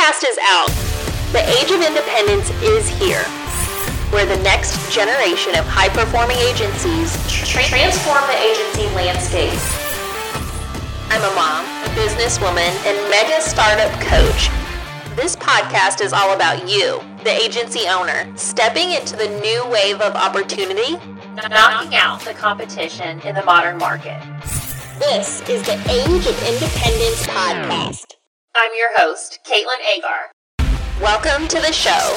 podcast is out. The age of independence is here, where the next generation of high performing agencies transform the agency landscape. I'm a mom, a businesswoman, and mega startup coach. This podcast is all about you, the agency owner, stepping into the new wave of opportunity, knocking out the competition in the modern market. This is the Age of Independence podcast. I'm your host, Caitlin Agar. Welcome to the show.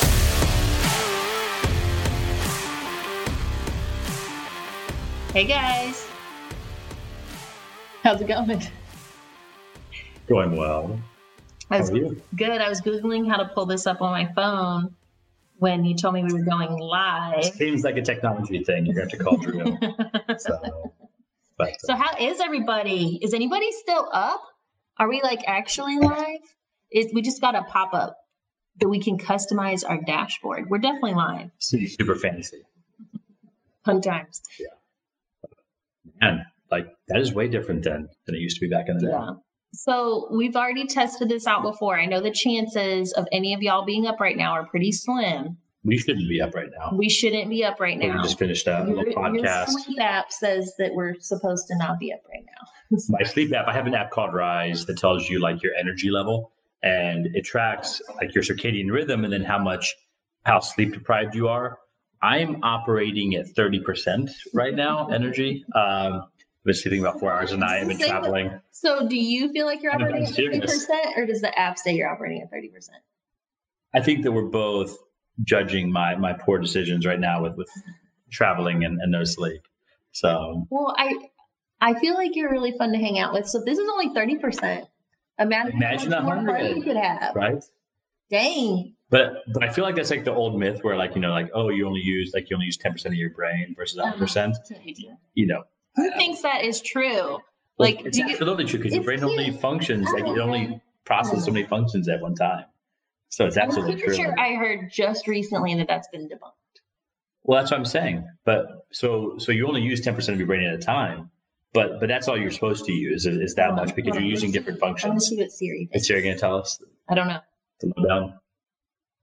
Hey guys. How's it going? Going well. I was How are you? good. I was Googling how to pull this up on my phone when you told me we were going live. Seems like a technology thing. You're going to have to call Drew. so, but So how is everybody? Is anybody still up? Are we like actually live? Is we just got a pop up that we can customize our dashboard. We're definitely live. super fancy. Fun times. Yeah. Man, like that is way different than than it used to be back in the day. Yeah. So we've already tested this out before. I know the chances of any of y'all being up right now are pretty slim. We shouldn't be up right now. We shouldn't be up right now. We just finished uh, a Your, little your sleep app says that we're supposed to not be up right now. My sleep app. I have an app called Rise that tells you like your energy level, and it tracks like your circadian rhythm and then how much how sleep deprived you are. I'm operating at 30% right now, energy. Um, I've been sleeping about four hours a night. I've been Same with- traveling. So do you feel like you're operating at thirty serious. percent, or does the app say you're operating at thirty percent? I think that we're both judging my my poor decisions right now with with traveling and, and no sleep. So Well, I I feel like you're really fun to hang out with. So this is only thirty percent. Imagine, Imagine how much more fun you could have. right. Dang. But but I feel like that's like the old myth where like you know like oh you only use like you only use ten percent of your brain versus Um, hundred percent. You know, Who thinks that is true? Well, Like, it's do you- absolutely true because your brain only functions like it only processes so many functions at one time. So it's I'm absolutely true. sure I heard just recently that that's been debunked. Well, that's what I'm saying. But so so you only use ten percent of your brain at a time. But but that's all you're supposed to use is, is that much because you're using different I want to functions. see what Siri Is. Siri going to tell us I don't know. the lowdown?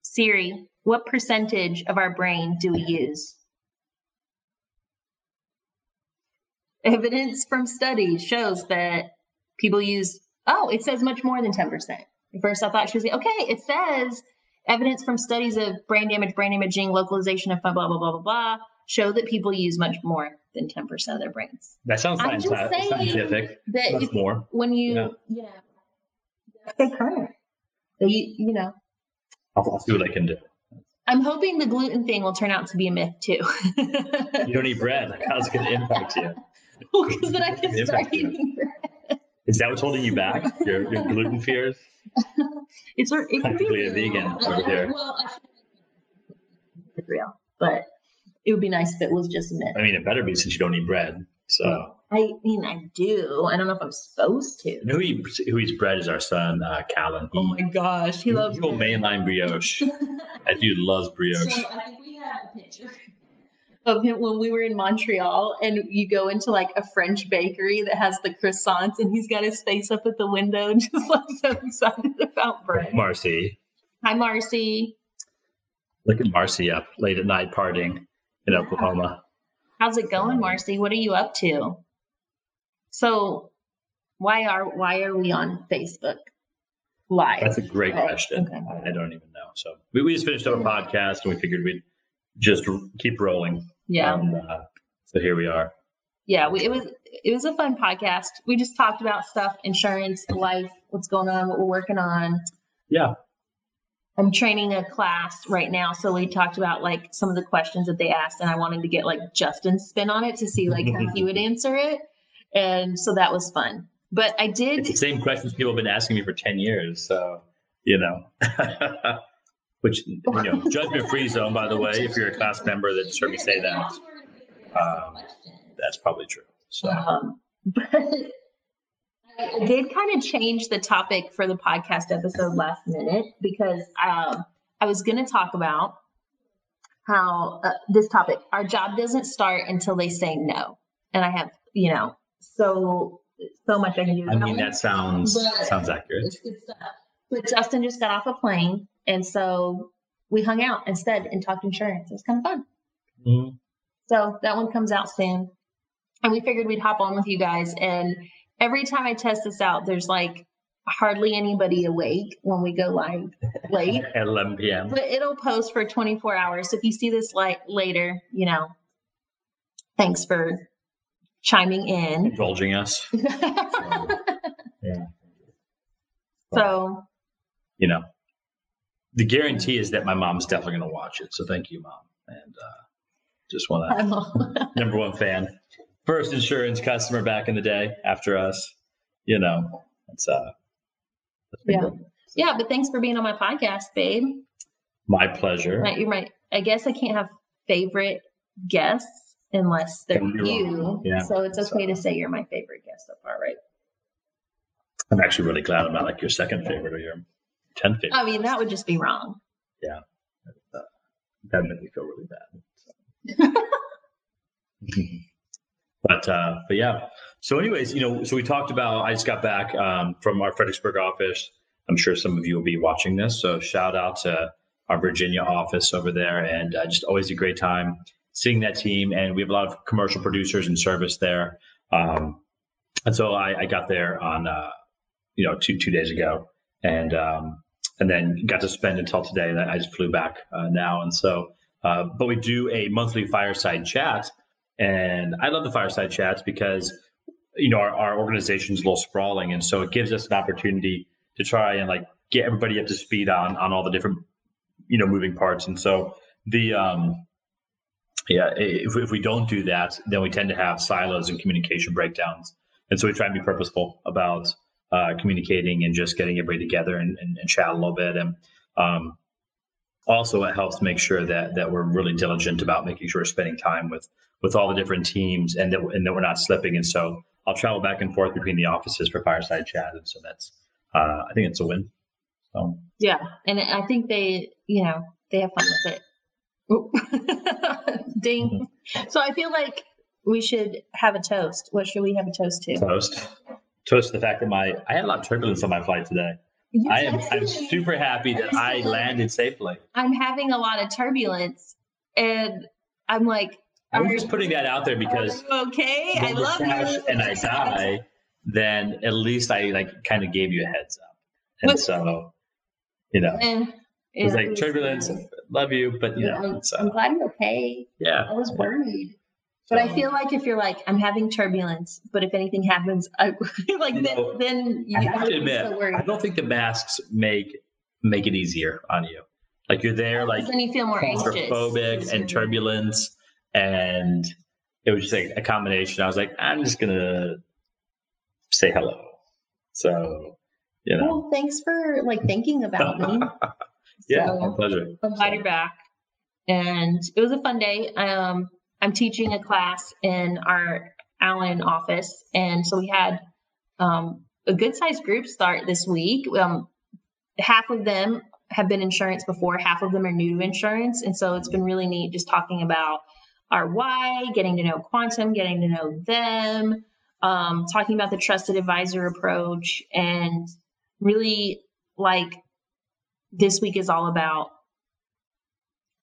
Siri, what percentage of our brain do we use? Evidence from studies shows that people use, oh, it says much more than 10%. At first, I thought she was, like, okay, it says evidence from studies of brain damage, brain imaging, localization of blah, blah, blah, blah, blah, blah, show that people use much more than 10% of their brains. That sounds I'm science, just saying scientific. That Much if, more. when you, Yeah. you know, stay current. That you, you know, I'll, I'll see what I can do. I'm hoping the gluten thing will turn out to be a myth too. You don't eat bread. Like, how's it going to impact you? because then I can Yeah, start eating bread. Is that what's holding you back? Your, your gluten fears? It's it could Practically a vegan over here. Well, I it's real, but it would be nice if it was just a myth. I mean, it better be since you don't eat bread. So, I mean, I do. I don't know if I'm supposed to. you know who eats, who eats bread is our son, uh, Callan. He, Oh my gosh, he loves he will bread. mainline brioche. That dude loves brioche. So I think we have a picture of him when we were in Montreal, and you go into like a French bakery that has the croissants, and he's got his face up at the window, and just like so excited about bread. Marcy. Hi, Marcy. Look at Marcy up late at night partying in Oklahoma. How's it going, Marcy? What are you up to? So, why are why are we on Facebook Live? That's a great Okay, question. okay. I don't even know. So we, we just finished up a podcast and we figured we'd just keep rolling. yeah, And, uh, so here we are. yeah. We, it was it was a fun podcast. We just talked about stuff, insurance, life, what's going on, what we're working on. Yeah. I'm training a class right now, so we talked about like some of the questions that they asked, and I wanted to get like Justin's spin on it to see like how he would answer it, and so that was fun. But I did It's the same questions people have been asking me for 10 years. So, you know, which, you know, judgment free zone, by the way, if you're a class member that just heard me say that, um, that's probably true. So, Um, but I did kind of change the topic for the podcast episode last minute because um, I was going to talk about how uh, this topic, our job doesn't start until they say no. And I have, you know, so so much I can do. I mean, that sounds sounds accurate. It's good stuff. but Justin just got off a plane, and so we hung out instead and talked insurance. It was kind of fun. Mhm. So that one comes out soon. And we figured we'd hop on with you guys. And every time I test this out, there's like hardly anybody awake when we go live late. At 11 p.m. But it'll post for 24 hours. So if you see this like later, you know, thanks for chiming in. Indulging us. Yeah. so You know, the guarantee is that my mom's definitely going to watch it. So thank you, mom. And uh, just want to number one fan. First insurance customer back in the day after us. You know, it's uh, Yeah. good. yeah, but thanks for being on my podcast, babe. my pleasure. Right, you're right. I guess I can't have favorite guests unless they're you. Yeah. So it's okay to say you're my favorite guest so far, right? I'm actually really glad I'm not like your second favorite or your tenth favorite. I mean, that would just be wrong. Yeah. That made me feel really bad. So. but uh, but yeah. So, anyways, you know, so we talked about. I just got back um, from our Fredericksburg office. I'm sure some of you will be watching this. So, shout out to our Virginia office over there, and uh, just always a great time seeing that team. And we have a lot of commercial producers in service there. Um, and so I, I got there on uh, you know two two days ago, and um, and then got to spend until today. And I just flew back uh, now, and so. Uh, but we do a monthly fireside chat, and I love the fireside chats because you know our, our organization's a little sprawling, and so it gives us an opportunity to try and like get everybody up to speed on on all the different you know moving parts. And so the um, yeah, if, if we don't do that, then we tend to have silos and communication breakdowns. And so we try and be purposeful about uh, communicating and just getting everybody together and, and, and chat a little bit. And um, also, it helps make sure that that we're really diligent about making sure we're spending time with with all the different teams and that and that we're not slipping. And so I'll travel back and forth between the offices for fireside chat, and so that's uh, I think it's a win. So Yeah, and I think they, you know, they have fun with it. Ding. So I feel like we should have a toast. What should we have a toast to? toast toast to the fact that my I had a lot of turbulence on my flight today. You I am I'm super happy that I landed safely. I'm having a lot of turbulence, and I'm like, I'm just putting that out there because okay? I love crash you. and I die, then at least I like kind of gave you a heads up. And What- so, you know, And it was like turbulence. Love you, but you Yeah, know, I'm, it's, I'm glad you're okay. yeah. I was worried. But I feel like if you're like, I'm having turbulence, but if anything happens, I like You then, know, then you I have to admit, so. I don't think the masks make make it easier on you. Like you're there, like then you feel more anxious. claustrophobic and turbulence, and it was just like a combination. I was like, I'm just gonna say hello. So, you know, Well, thanks for like thinking about me. yeah, So, my pleasure. I'm glad you're back. And it was a fun day. Um, I'm teaching a class in our Allen office. And so we had um, a good sized group start this week. Um, half of them have been insurance before, half of them are new to insurance. And so it's been really neat just talking about our why, getting to know Quantum, getting to know them, um, talking about the trusted advisor approach, and really like this week is all about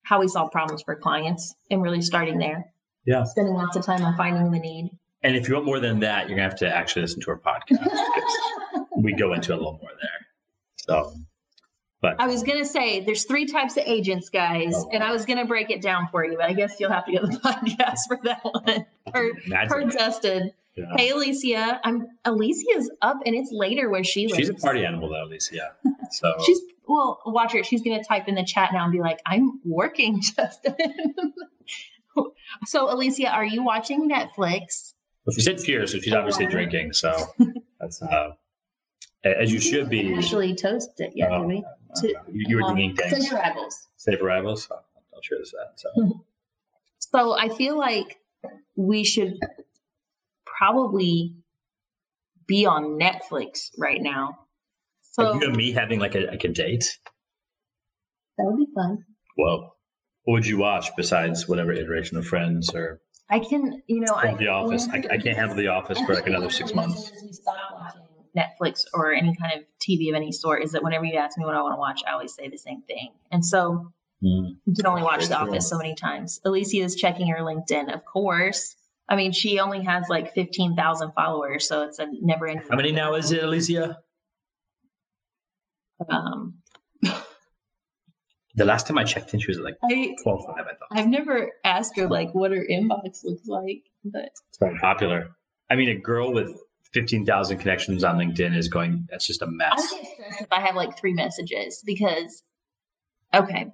how we solve problems for clients and really starting there. Yeah. Spending lots of time on finding the need. And if you want more than that, you're gonna have to actually listen to our podcast because we go into a little more there. So, but I was gonna say there's three types of agents, guys, and I was gonna break it down for you, but I guess you'll have to go to the podcast for that one. Or per Justin. Yeah. Hey Alicia, I'm Alicia's up and it's later where she lives. She's a party animal though, Alicia. Yeah. So She's well, watch her. She's gonna type in the chat now and be like, "I'm working, Justin." so, Alicia, are you watching Netflix? well, she said cheers, so she's obviously drinking. So that's uh, as you should be. Actually, toast it yet, Oh, To- you, you were Um, things. Safe arrivals. Safe arrivals. So I'll share this that. So So I feel like we should probably be on Netflix right now. So like you and me having like a like a date. that would be fun. Whoa. What would you watch besides whatever iteration of Friends or I can, you know, I The Office? I, I can't handle The Office for like another six months. We stopped watching Netflix or any kind of TV of any sort is that whenever you ask me what I want to watch, I always say the same thing. And so Mm. you can only watch The true. Office so many times. Alicia is checking her LinkedIn, of course. I mean, she only has like 15,000 followers, so it's a never ending. How many now is it, Alicia? Um, The last time I checked in, she was like I, 12 5, I thought. I've never asked her like what her inbox looks like, but It's very popular. I mean, a girl with 15,000 connections on LinkedIn is going, that's just a mess. I get stressed if I have like three messages because, okay,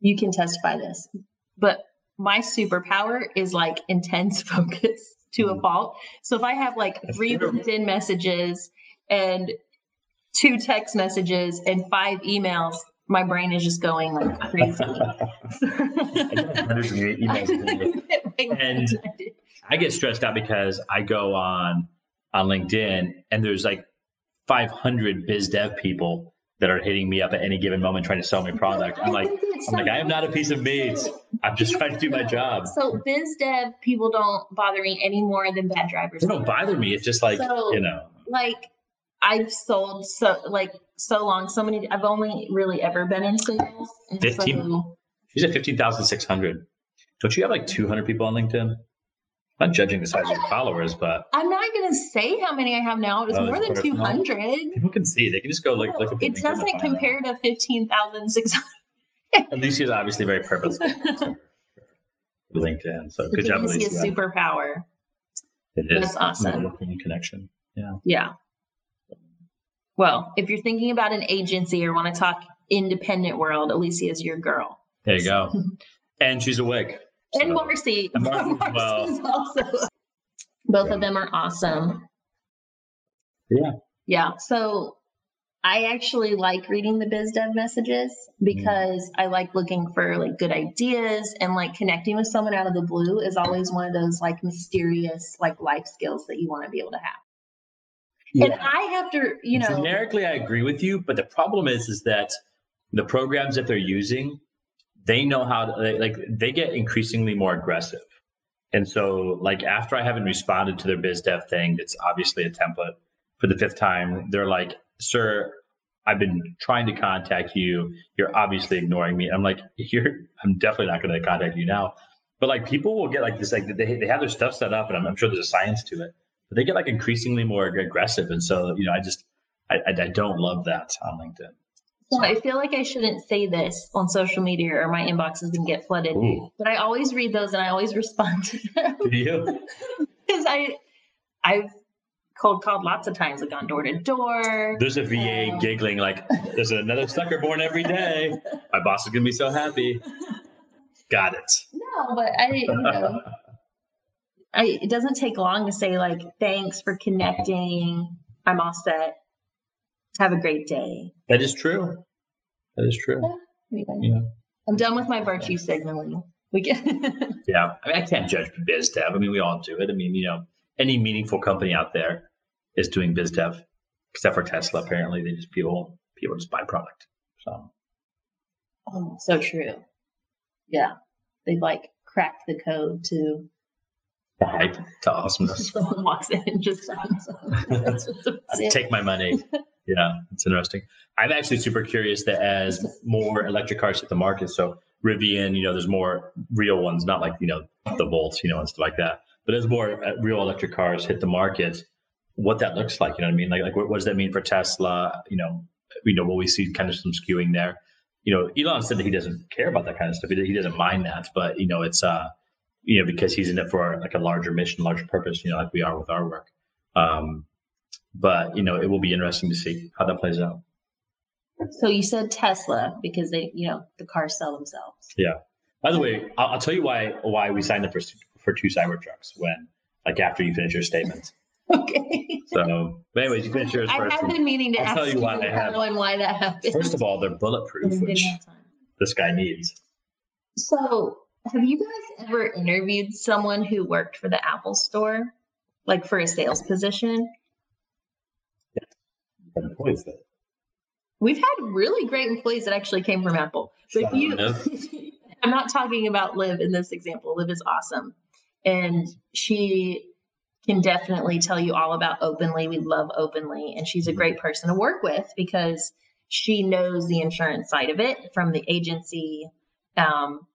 you can testify this, but my superpower is like intense focus to a mm-hmm. fault. So if I have like That's three true. LinkedIn messages and two text messages and five emails, my brain is just going like crazy. I get hundreds of emails. And- I get stressed out because I go on on mm-hmm. LinkedIn and there's like 500 biz dev people that are hitting me up at any given moment trying to sell me product. I'm like, I'm like, I am not a piece of meat. I'm just trying to do my job. So biz dev people don't bother me any more than bad drivers. They don't bother me. It's just like, So- you know, like I've sold so like so long, so many. I've only really ever been in sales. 15? so- she's at 15,600. Don't you have like 200 people on LinkedIn? Not judging the size of your followers, but I'm not gonna say how many I have now. It's Oh, more than personal? two hundred. people can see. They can just go like look at It doesn't and find out. compare to fifteen thousand six hundred. Alicia's obviously very purposeful. LinkedIn. So good job, It's a superpower. It is. That's awesome. Networking connection. Yeah. Yeah. Well, if you're thinking about an agency or want to talk independent world, Alicia is your girl. There you go. And she's awake. And So- Marcy. And Marcy as well. Marcy's also. Both of them are awesome. Yeah. Yeah. So I actually like reading the biz dev messages mm. because I like looking for like good ideas and like connecting with someone out of the blue is always one of those like mysterious like life skills that you want to be able to have. And I have to, you know, generically I agree with you, but the problem is is that the programs that they're using, they know how to they- like they get increasingly more aggressive. And so like after I haven't responded to their biz dev thing, it's obviously a template for the fifth time. They're like, sir, I've been trying to contact you. You're obviously ignoring me. I'm like, you're I'm definitely not going to contact you now. But like people will get like this, like they, they have their stuff set up and I'm, I'm sure there's a science to it, but they get like increasingly more aggressive. And so, you know, I just, I, I, I don't love that on LinkedIn. I feel like I shouldn't say this on social media or my inbox is going to get flooded. Ooh. But I always read those and I always respond to them you? because I, I've cold called lots of times, like gone door to door. There's a VA um, giggling like, there's another sucker born every day. My boss is going to be so happy. Got it. No, but I, you know, I, it doesn't take long to say like, thanks for connecting. I'm all set. Have a great day. that is true. That is true. Anyway, Yeah. I'm done with my virtue signaling. We get Yeah. I mean, I can't judge biz dev. I mean, we all do it. I mean, you know, any meaningful company out there is doing biz dev, except for Tesla. Apparently, they just people people just buy product. So oh, so true. Yeah, they like cracked the code to the hype to awesomeness. someone walks in and just signs just. Take my money. Yeah, it's interesting. I'm actually super curious that as more electric cars hit the market, so Rivian, you know, there's more real ones, not like you know the Volts, you know, and stuff like that. But as more uh, real electric cars hit the market, what that looks like, you know what I mean? Like, like what, what does that mean for Tesla? You know, you know, will we see kind of some skewing there? You know, Elon said that he doesn't care about that kind of stuff. He, he doesn't mind that, but you know, it's uh, you know, because he's in it for like a larger mission, larger purpose. You know, like we are with our work. Um, but you know, it will be interesting to see how that plays out. So you said Tesla because they, you know, the cars sell themselves. Yeah by the way, I'll, I'll tell you why why we signed up for for two Cybertrucks when like after you finish your statement. Okay. So, but anyways, you finish yours i have been meaning to I'll ask tell you why have- and why that happened. First of all, they're bulletproof, which this guy needs. So, have you guys ever interviewed someone who worked for the Apple store, like for a sales position? Employees that We've had really great employees that actually came from Apple. So if you, I'm not talking about Liv in this example. Liv is awesome, and she can definitely tell you all about Openly. We love Openly, and she's a great person to work with because she knows the insurance side of it from the agency um,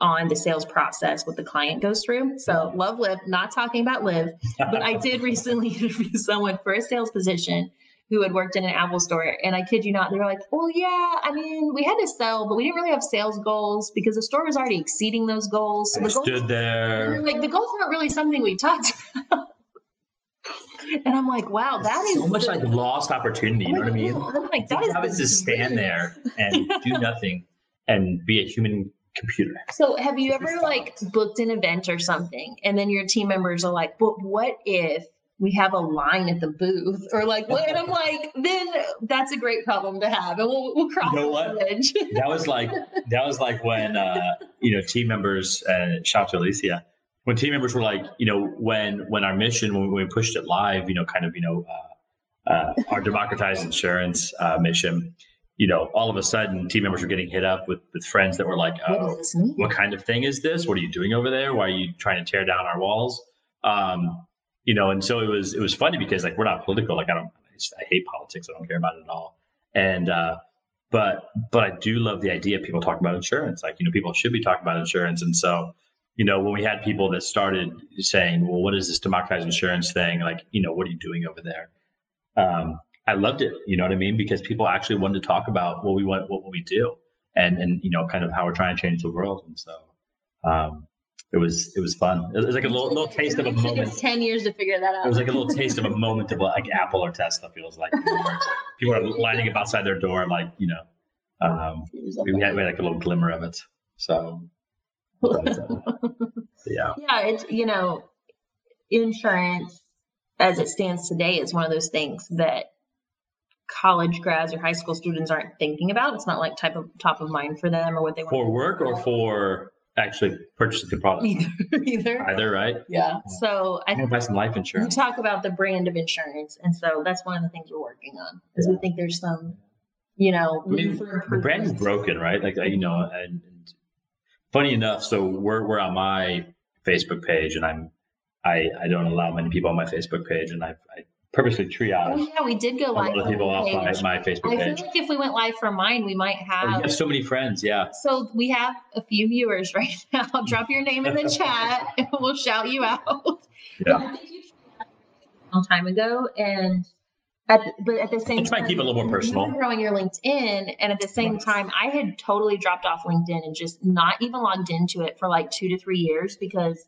on the sales process, what the client goes through. So, love Liv, not talking about Liv, but I did recently interview someone for a sales position who had worked in an Apple store. And I kid you not, they were like, well, yeah, I mean, we had to sell, but we didn't really have sales goals because the store was already exceeding those goals. So I the goals, stood there. like the goals weren't really something we talked about. and I'm like, wow, that is so much the- like lost opportunity. You know what I mean? I'm like, that is How is to stand there and do nothing and be a human computer? So have you ever like booked an event or something and then your team members are like, but what if we have a line at the booth or like? And I'm like, then that's a great problem to have. And we'll, we'll cross You know the what? bridge. That was like that was like when uh, you know team members and shout to Alicia when team members were like you know when when our mission when we pushed it live you know kind of you know uh, uh, our democratized insurance uh, mission you know all of a sudden team members were getting hit up with with friends that were like what oh mean? what kind of thing is this? What are you doing over there? Why are you trying to tear down our walls? Um, you know, and so it was it was funny because like we're not political. Like I don't I, just, I hate politics. I don't care about it at all. And uh, but but I do love the idea of people talking about insurance. Like you know, people should be talking about insurance. And so you know, when we had people that started saying, "Well, what is this democratized insurance thing?" Like you know, what are you doing over there? Um, I loved it. You know what I mean? Because people actually wanted to talk about what we want, what we do, and and you know, kind of how we're trying to change the world. And so. Um, it was it was fun. It was like a little little taste of a moment. 10 years to figure that out. It was like a little taste of a moment of like Apple or Tesla feels like. People are lining up outside their door, like you know. Um, we had, we had like a little glimmer of it. So, but, uh, yeah, yeah, it's, you know, insurance as it stands today is one of those things that college grads or high school students aren't thinking about. It's not like type of top of mind for them or what they want for work or for actually purchasing the product, either. either. either, right? Yeah. So I I'm buy some life insurance. talk about the brand of insurance, and so that's one of the things we're working on. Is we think there's some, you know, I mean, the brand is broken, right? Like you know, and, and funny enough, so we're we're on my Facebook page, and I'm I I don't allow many people on my Facebook page, and I I purposely Oh triage yeah, we did go a live. lot of on people off my, page. my Facebook I feel page. like if we went live from mine, we might Oh, you have. have so many friends, yeah. So we have a few viewers right now. Drop your name in the chat, and we'll shout you out. Yeah. I think you tried a long time ago, and at but at the same I try and keep it a little more you were personal. growing your LinkedIn, and at the same time, I had totally dropped off LinkedIn and just not even logged into it for like two to three years because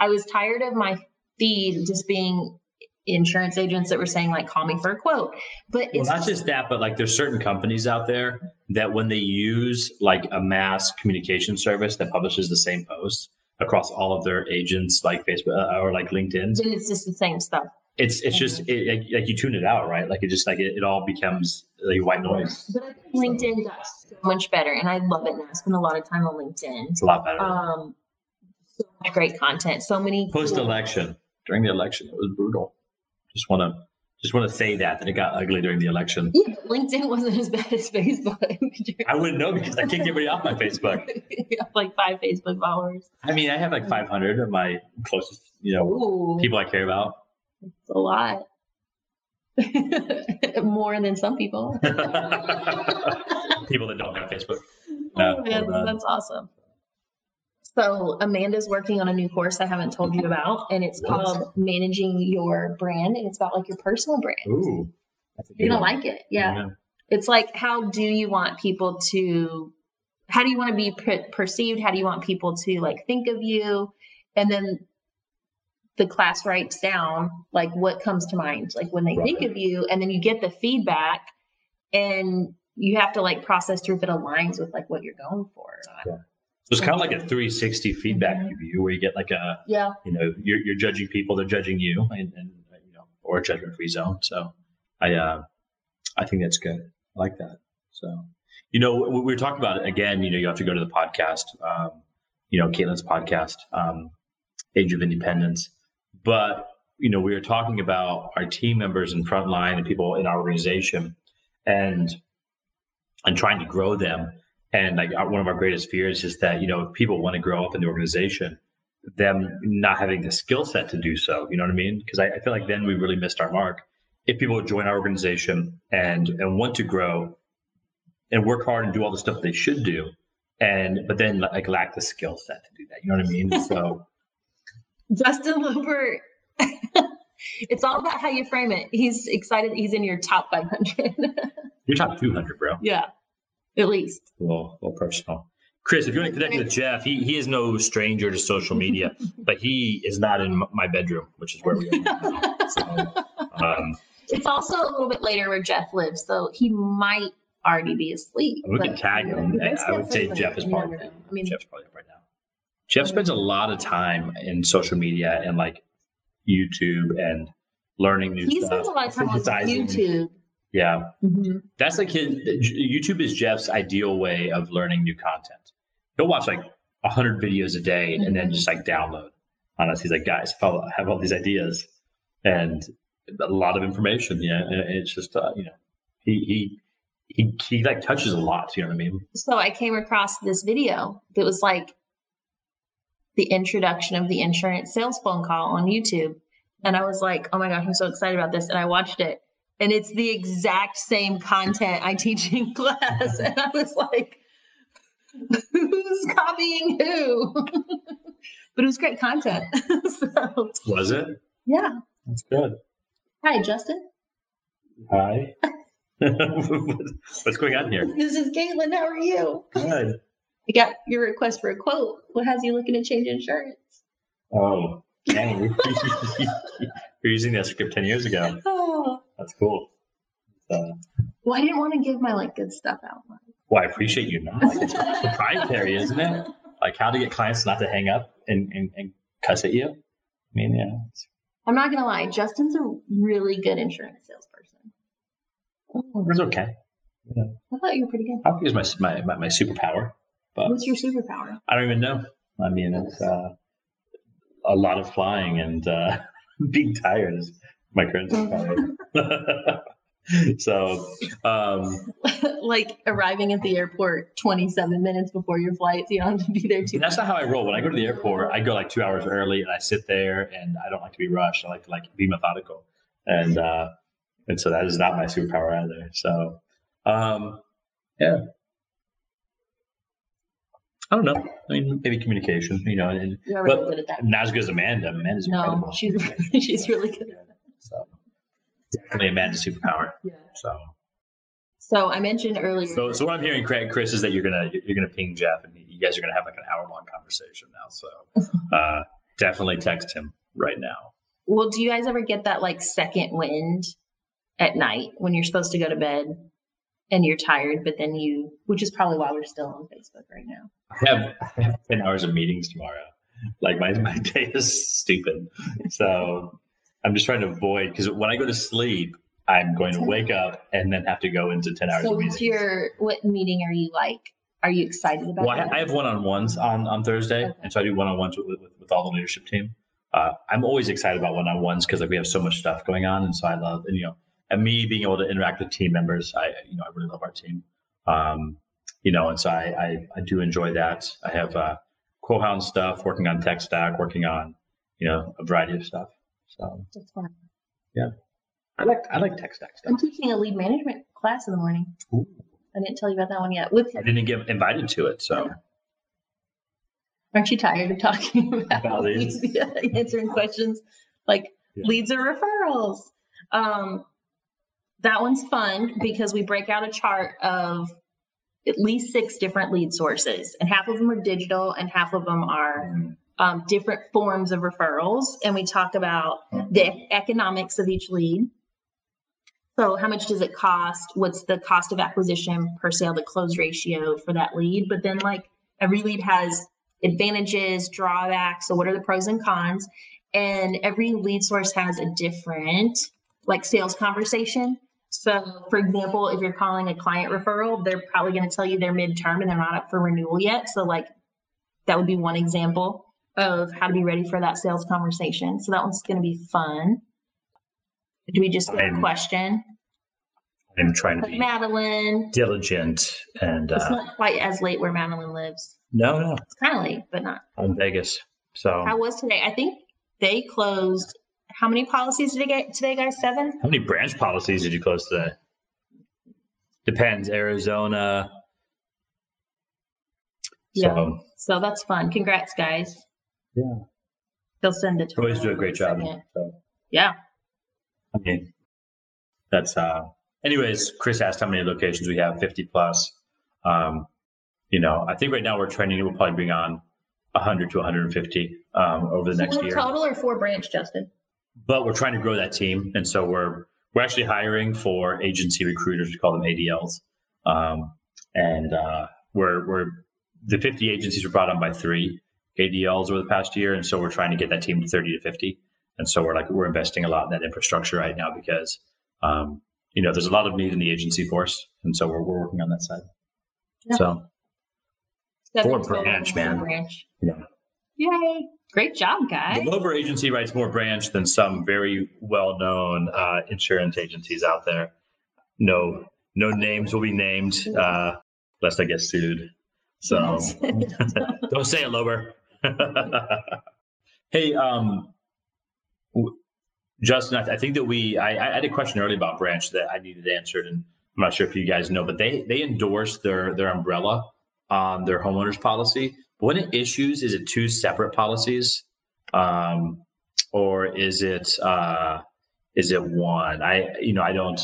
I was tired of my feed just being insurance agents that were saying like call me for a quote but Well, it's not just that, but like there's certain companies out there that when they use like a mass communication service that publishes the same posts across all of their agents, like Facebook uh, or like LinkedIn, then it's just the same stuff it's it's just it, like- like you tune it out, right? Like it just like it, it all becomes like white noise. but I think LinkedIn does so much better and I love it now I spend a lot of time on LinkedIn It's a lot better. um so much great content so many Post election, during the election, it was brutal. Just want to just want to say that that it got ugly during the election. yeah, LinkedIn wasn't as bad as Facebook I wouldn't know because I can't get anybody off my Facebook. You have like five Facebook followers I mean, I have like 500 of my closest, you know, Ooh, people I care about. it's a lot more than some people people that don't have Facebook. Oh, man, that's awesome. So Amanda's working on a new course I haven't told you about, and it's What? called Managing Your Brand, and it's about like your personal brand. Ooh, that's a You're gonna one. like it, yeah. It's like how do you want people to, how do you want to be per- perceived? How do you want people to like think of you? And then the class writes down like what comes to mind, like when they think of you, and then you get the feedback, and you have to like process through if it aligns with like what you're going for. or not. Yeah. It's kind of like a 360 feedback Mhm. view where you get like a, Yeah. you know, you're, you're judging people, they're judging you, and, and you know, or a judgment free zone. So I, uh, I think that's good. I like that. So, you know, we, we were talking about it again. You know, you have to go to the podcast. Um, you know, Caitlin's podcast, um, Age of Independence. But you know, we were talking about our team members and frontline and people in our organization, and and trying to grow them. And like our, one of our greatest fears is that you know if people want to grow up in the organization, them not having the skill set to do so. You know what I mean? Because I, I feel like then we really missed our mark. If people join our organization and and want to grow and work hard and do all the stuff they should do, and but then like lack the skill set to do that. You know what I mean? So Justin Lober, it's all about how you frame it. He's excited he's in your top 500. you're top 200, bro. yeah, at least. A little, a little personal. Chris, if you want to connect with Jeff, he, he is no stranger to social media, but he is not in my bedroom, which is where we are. So, um, It's also a little bit later where Jeff lives, so he might already be asleep. We can tag him. I would say Jeff is probably- I mean, Jeff's probably up right now. Jeff spends a lot of time in social media and like YouTube and learning new he stuff. spends a lot of time on. YouTube. Yeah, Mhm. that's like his YouTube is Jeff's ideal way of learning new content. He'll watch like hundred videos a day and then just like download on us. He's like, guys, I have all these ideas and a lot of information. Yeah, and it's just uh, you know he he he he like touches a lot. You know what I mean? So I came across this video that was like the introduction of the insurance sales phone call on YouTube. And I was like, oh my gosh, I'm so excited about this. And I watched it. And it's the exact same content I teach in class. And I was like, who's copying who? but it was great content. so, Was it? yeah. That's good. Hi, Justin. Hi. What's going on here? This is Caitlin. How are you? Good. I got your request for a quote. What has you looking to change insurance? Oh, dang. You're using that script 10 years ago. Oh, Oh. That's cool. Uh, Well, I didn't want to give my like good stuff out. well, I appreciate you not. Like, it's proprietary, isn't it? Like how to get clients not to hang up and, and, and cuss at you. I mean, yeah. I'm not gonna lie, Justin's a really good insurance salesperson. It's okay. I thought you were pretty good. I think it's my, my, my, my superpower, but What's your superpower? I don't even know. I mean, it's uh, a lot of flying and uh, being tired is my current superpower. so, um, like arriving at the airport 27 minutes before your flight, so you don't have to be there too. that's not how I roll. When I go to the airport, I go like two hours early and I sit there and I don't like to be rushed. I like to like be methodical. And, uh, and so that is not my superpower either. So, um, yeah. I don't know. I mean, maybe communication, you know, and You're really but- good at that. not as good as Amanda. Amanda's No, incredible. she's she's really good. At that. So definitely Amanda's superpower. Yeah. So, So I mentioned earlier. so, so what I'm hearing, Craig, Chris, is that you're gonna you're gonna ping Jeff, and you guys are gonna have like an hour long conversation now. So, uh, definitely text him right now. well, do you guys ever get that like second wind at night when you're supposed to go to bed and you're tired, but then you, which is probably why we're still on Facebook right now. I have, I have ten hours of meetings tomorrow. Like my my day is stupid. So I'm just trying to avoid because when I go to sleep, I'm going to wake up and then have to go into ten hours So of what's your what meeting are you like? Are you excited about? Well, that? I have one-on-ones on on Thursday, Okay. and so I do one-on-ones with, with, with all the leadership team. Uh, I'm always excited about one-on-ones because like we have so much stuff going on, and so I love and you know, and me being able to interact with team members. I you know I really love our team, um, you know, and so I, I I do enjoy that. I have uh, Quohound stuff, working on tech stack, working on you know a variety of stuff. So That's fun. Yeah. I like I like tech stack stuff. I'm teaching a lead management class in the morning. Ooh. I didn't tell you about that one yet. With I didn't get invited to it, so aren't you tired of talking about, About leads? Yeah, answering questions like Yeah. leads or referrals? Um, that one's fun because we break out a chart of at least six different lead sources, and half of them are digital, and half of them are um, different forms of referrals. And we talk about the economics of each lead. So, how much does it cost? What's the cost of acquisition per sale to close ratio for that lead? But then, like, every lead has advantages, drawbacks. So, what are the pros and cons? And every lead source has a different, like, sales conversation. So, for example, if you're calling a client referral, they're probably going to tell you they're midterm and they're not up for renewal yet. So, like, that would be one example of how to be ready for that sales conversation. So, that one's going to be fun. Do we just get a question? I'm trying to Like be Madeline. diligent and It's uh, not quite as late where Madeline lives. no, no, It's kind of late, but not. In Vegas. So How was today? I think they closed. How many policies did they get today, guys? Seven. how many branch policies did you close today? Depends. Arizona. Yeah. So So that's fun. Congrats, guys. Yeah, They'll send it to always do a great job. second. So Yeah. I mean, that's uh. Anyways, Chris asked how many locations we have. Fifty plus. Um, you know, I think right now we're trending. We'll probably bring on 100 to 150 um, over the next year. total or four branch, Justin? but we're trying to grow that team and so we're we're actually hiring for agency recruiters we call them adls um, and uh, we're we're the 50 agencies were brought on by three adls over the past year and so we're trying to get that team to 30 to 50 and so we're like we're investing a lot in that infrastructure right now because um, you know there's a lot of need in the agency force and so we're, we're working on that side Yeah. so Seven Four branch, man. Branch. yeah Yay. Great job, guys. The Lober agency writes more branch than some very well-known uh, insurance agencies out there. No, no names will be named, uh, lest I get sued. So don't say it, Lober. hey, um, Justin, I, I think that we, I, I had a question earlier about branch that I needed answered, and I'm not sure if you guys know, but they they endorse their their umbrella on their homeowners policy. But when it issues, is it two separate policies, um, or is it uh, is it one? I you know I don't.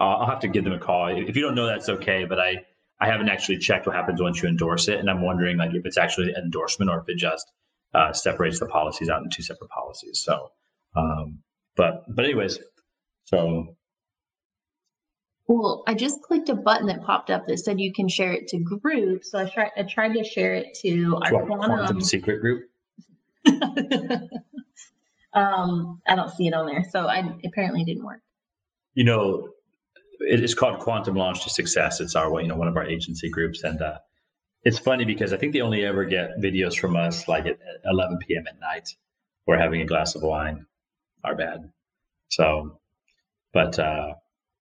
I'll have to give them a call. If you don't know, that's okay. But I I haven't actually checked what happens once you endorse it, and I'm wondering like if it's actually an endorsement or if it just uh, separates the policies out in two separate policies. So, um, but but anyways, so Well, I just clicked a button that popped up that said you can share it to groups. So I tried I tried to share it to our quantum secret group. um, I don't see it on there, so I apparently didn't work. you know, it is called Quantum Launch to Success. It's our, you know, one of our agency groups, and uh, it's funny because I think they only ever get videos from us like at 11 p.m. at night. We're having a glass of wine. Our bad. So, but uh,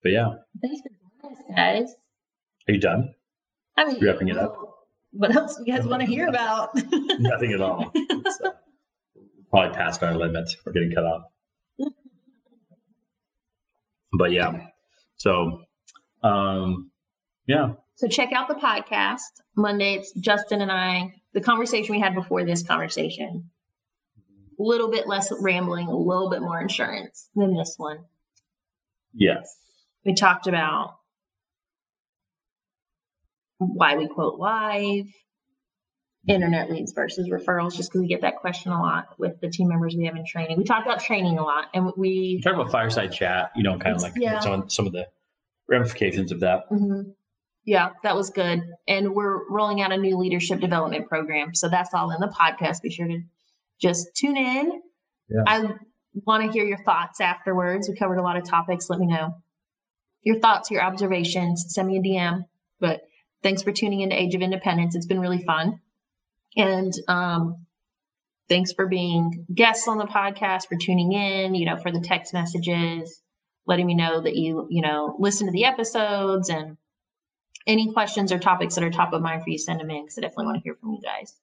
but yeah, Thanks for joining us, guys. are you done? I mean, Wrapping it up. What else do you guys want to hear about? Nothing at all. It's, uh, probably past our limit. We're getting cut off. But yeah, so um, yeah, So check out the podcast. Monday, it's Justin and I. The conversation we had before this conversation. A little bit less rambling, a little bit more insurance than this one. yes, We talked about why we quote live, internet leads versus referrals, just because we get that question a lot with the team members we have in training. We talk about training a lot and you we talk about fireside chat. You know, kind of like yeah. some some of the ramifications of that. Mhm. Yeah, that was good. And we're rolling out a new leadership development program. So that's all in the podcast. Be sure to just tune in. Yeah. I want to hear your thoughts afterwards. We covered a lot of topics. Let me know your thoughts, your observations. Send me a DM. But thanks for tuning into Age of Independence. It's been really fun. And um, thanks for being guests on the podcast, for tuning in, you know, for the text messages, letting me know that you, you know, listen to the episodes and any questions or topics that are top of mind for you, send them in because I definitely want to hear from you guys.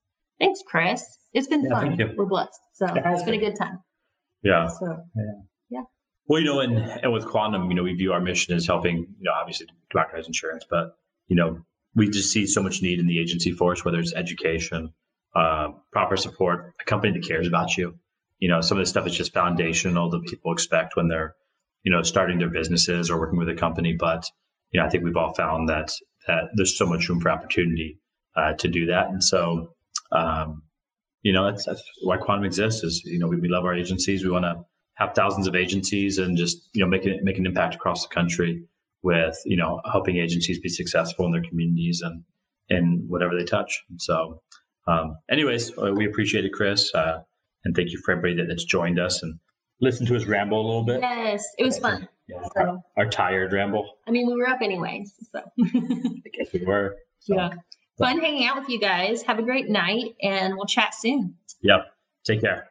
Thanks, Chris. It's been Yeah, fun. thank you. We're blessed. So It has it's been a good time. Yeah. So yeah. Well, you know, and and with quantum, you know, we view our mission as helping, you know, obviously democratize insurance, but you know, we just see so much need in the agency force, whether it's education, uh, proper support, a company that cares about you. You know, some of this stuff is just foundational that people expect when they're, you know, starting their businesses or working with a company. But you know, I think we've all found that that there's so much room for opportunity uh, to do that, and so. Um, you know, that's, that's why quantum exists. Is you know, we, we love our agencies. We want to have thousands of agencies and just you know make it make an impact across the country with you know helping agencies be successful in their communities and in whatever they touch. And so, um, anyways, uh, we appreciate it, Chris, uh, and thank you for everybody that, that's joined us and listened to us ramble a little bit. yes, it was fun. Yeah, our, our tired ramble. I mean, we were up anyways. So I guess we were. So, yeah, fun hanging out with you guys. Have a great night, and we'll chat soon. Yep. Take care.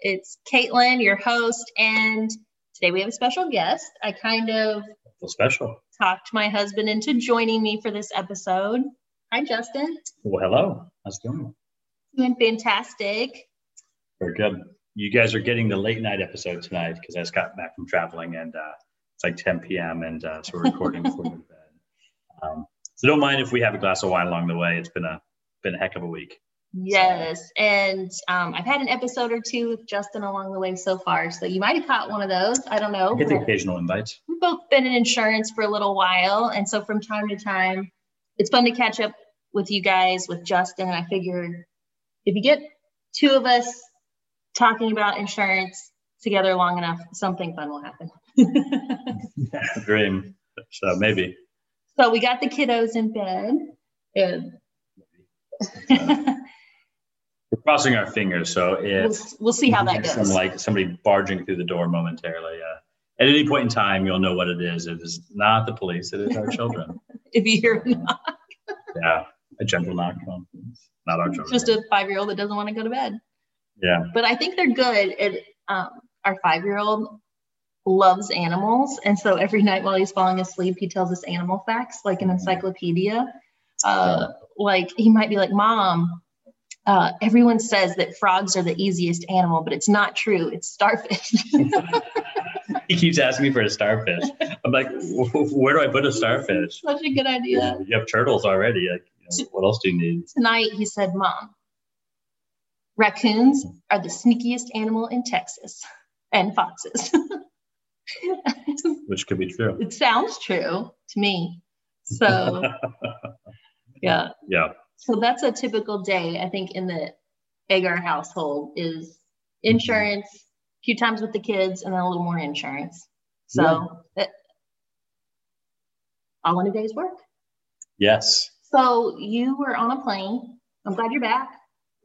It's Caitlin, your host, and today we have a special guest. I kind of Feel special. talked my husband into joining me for this episode. Hi, Justin. Well, hello. How's it going? Doing fantastic. Very good. You guys are getting the late night episode tonight because I just got back from traveling and uh, it's like 10 p.m. and uh, so we're recording before we go to bed. Um, so don't mind if we have a glass of wine along the way. It's been a been a heck of a week. Yes, and um, I've had an episode or two with Justin along the way so far, so you might have caught one of those. I don't know. I get the occasional invite. we've both been in insurance for a little while and so from time to time it's fun to catch up with you guys with justin i figured if you get two of us talking about insurance together long enough something fun will happen Dream. So maybe. so we got the kiddos in bed and We're crossing our fingers. So we'll, we'll see how that some goes like somebody barging through the door momentarily, uh, at any point in time, you'll know what it is. It is not the police. It is our children. if you hear a knock. yeah, a gentle knock. Well, not our children. just a five-year-old that doesn't want to go to bed yeah. but I think they're good. And um, our five year old loves animals. And so every night while he's falling asleep, he tells us animal facts like an encyclopedia. Uh, like he might be like, Mom, uh, everyone says that frogs are the easiest animal, but it's not true. It's starfish. He keeps asking me for a starfish. I'm like, where do I put a starfish? Such a good idea. You have turtles already. Like, you know, what else do you need? Tonight he said, Mom, raccoons are the sneakiest animal in Texas and foxes. Which could be true. it sounds true to me. So, yeah. Yeah. So that's a typical day, I think, in the Agar household is insurance, a few times with the kids, and then a little more insurance. So that all in a day's work. Yes. So you were on a plane. I'm glad you're back.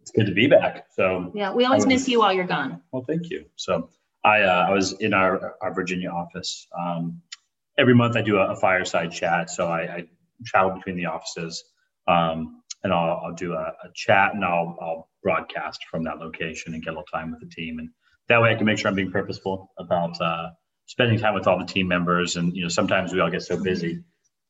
It's good to be back. So, Yeah, we always was- miss you while you're gone. well, thank you. So, I uh, I was in our our Virginia office. Um, every month I do a, a fireside chat. So I, I travel between the offices, um, and I'll I'll do a, a chat and I'll I'll broadcast from that location and get a little time with the team, and that way I can make sure I'm being purposeful about uh, spending time with all the team members. And you know, sometimes we all get so busy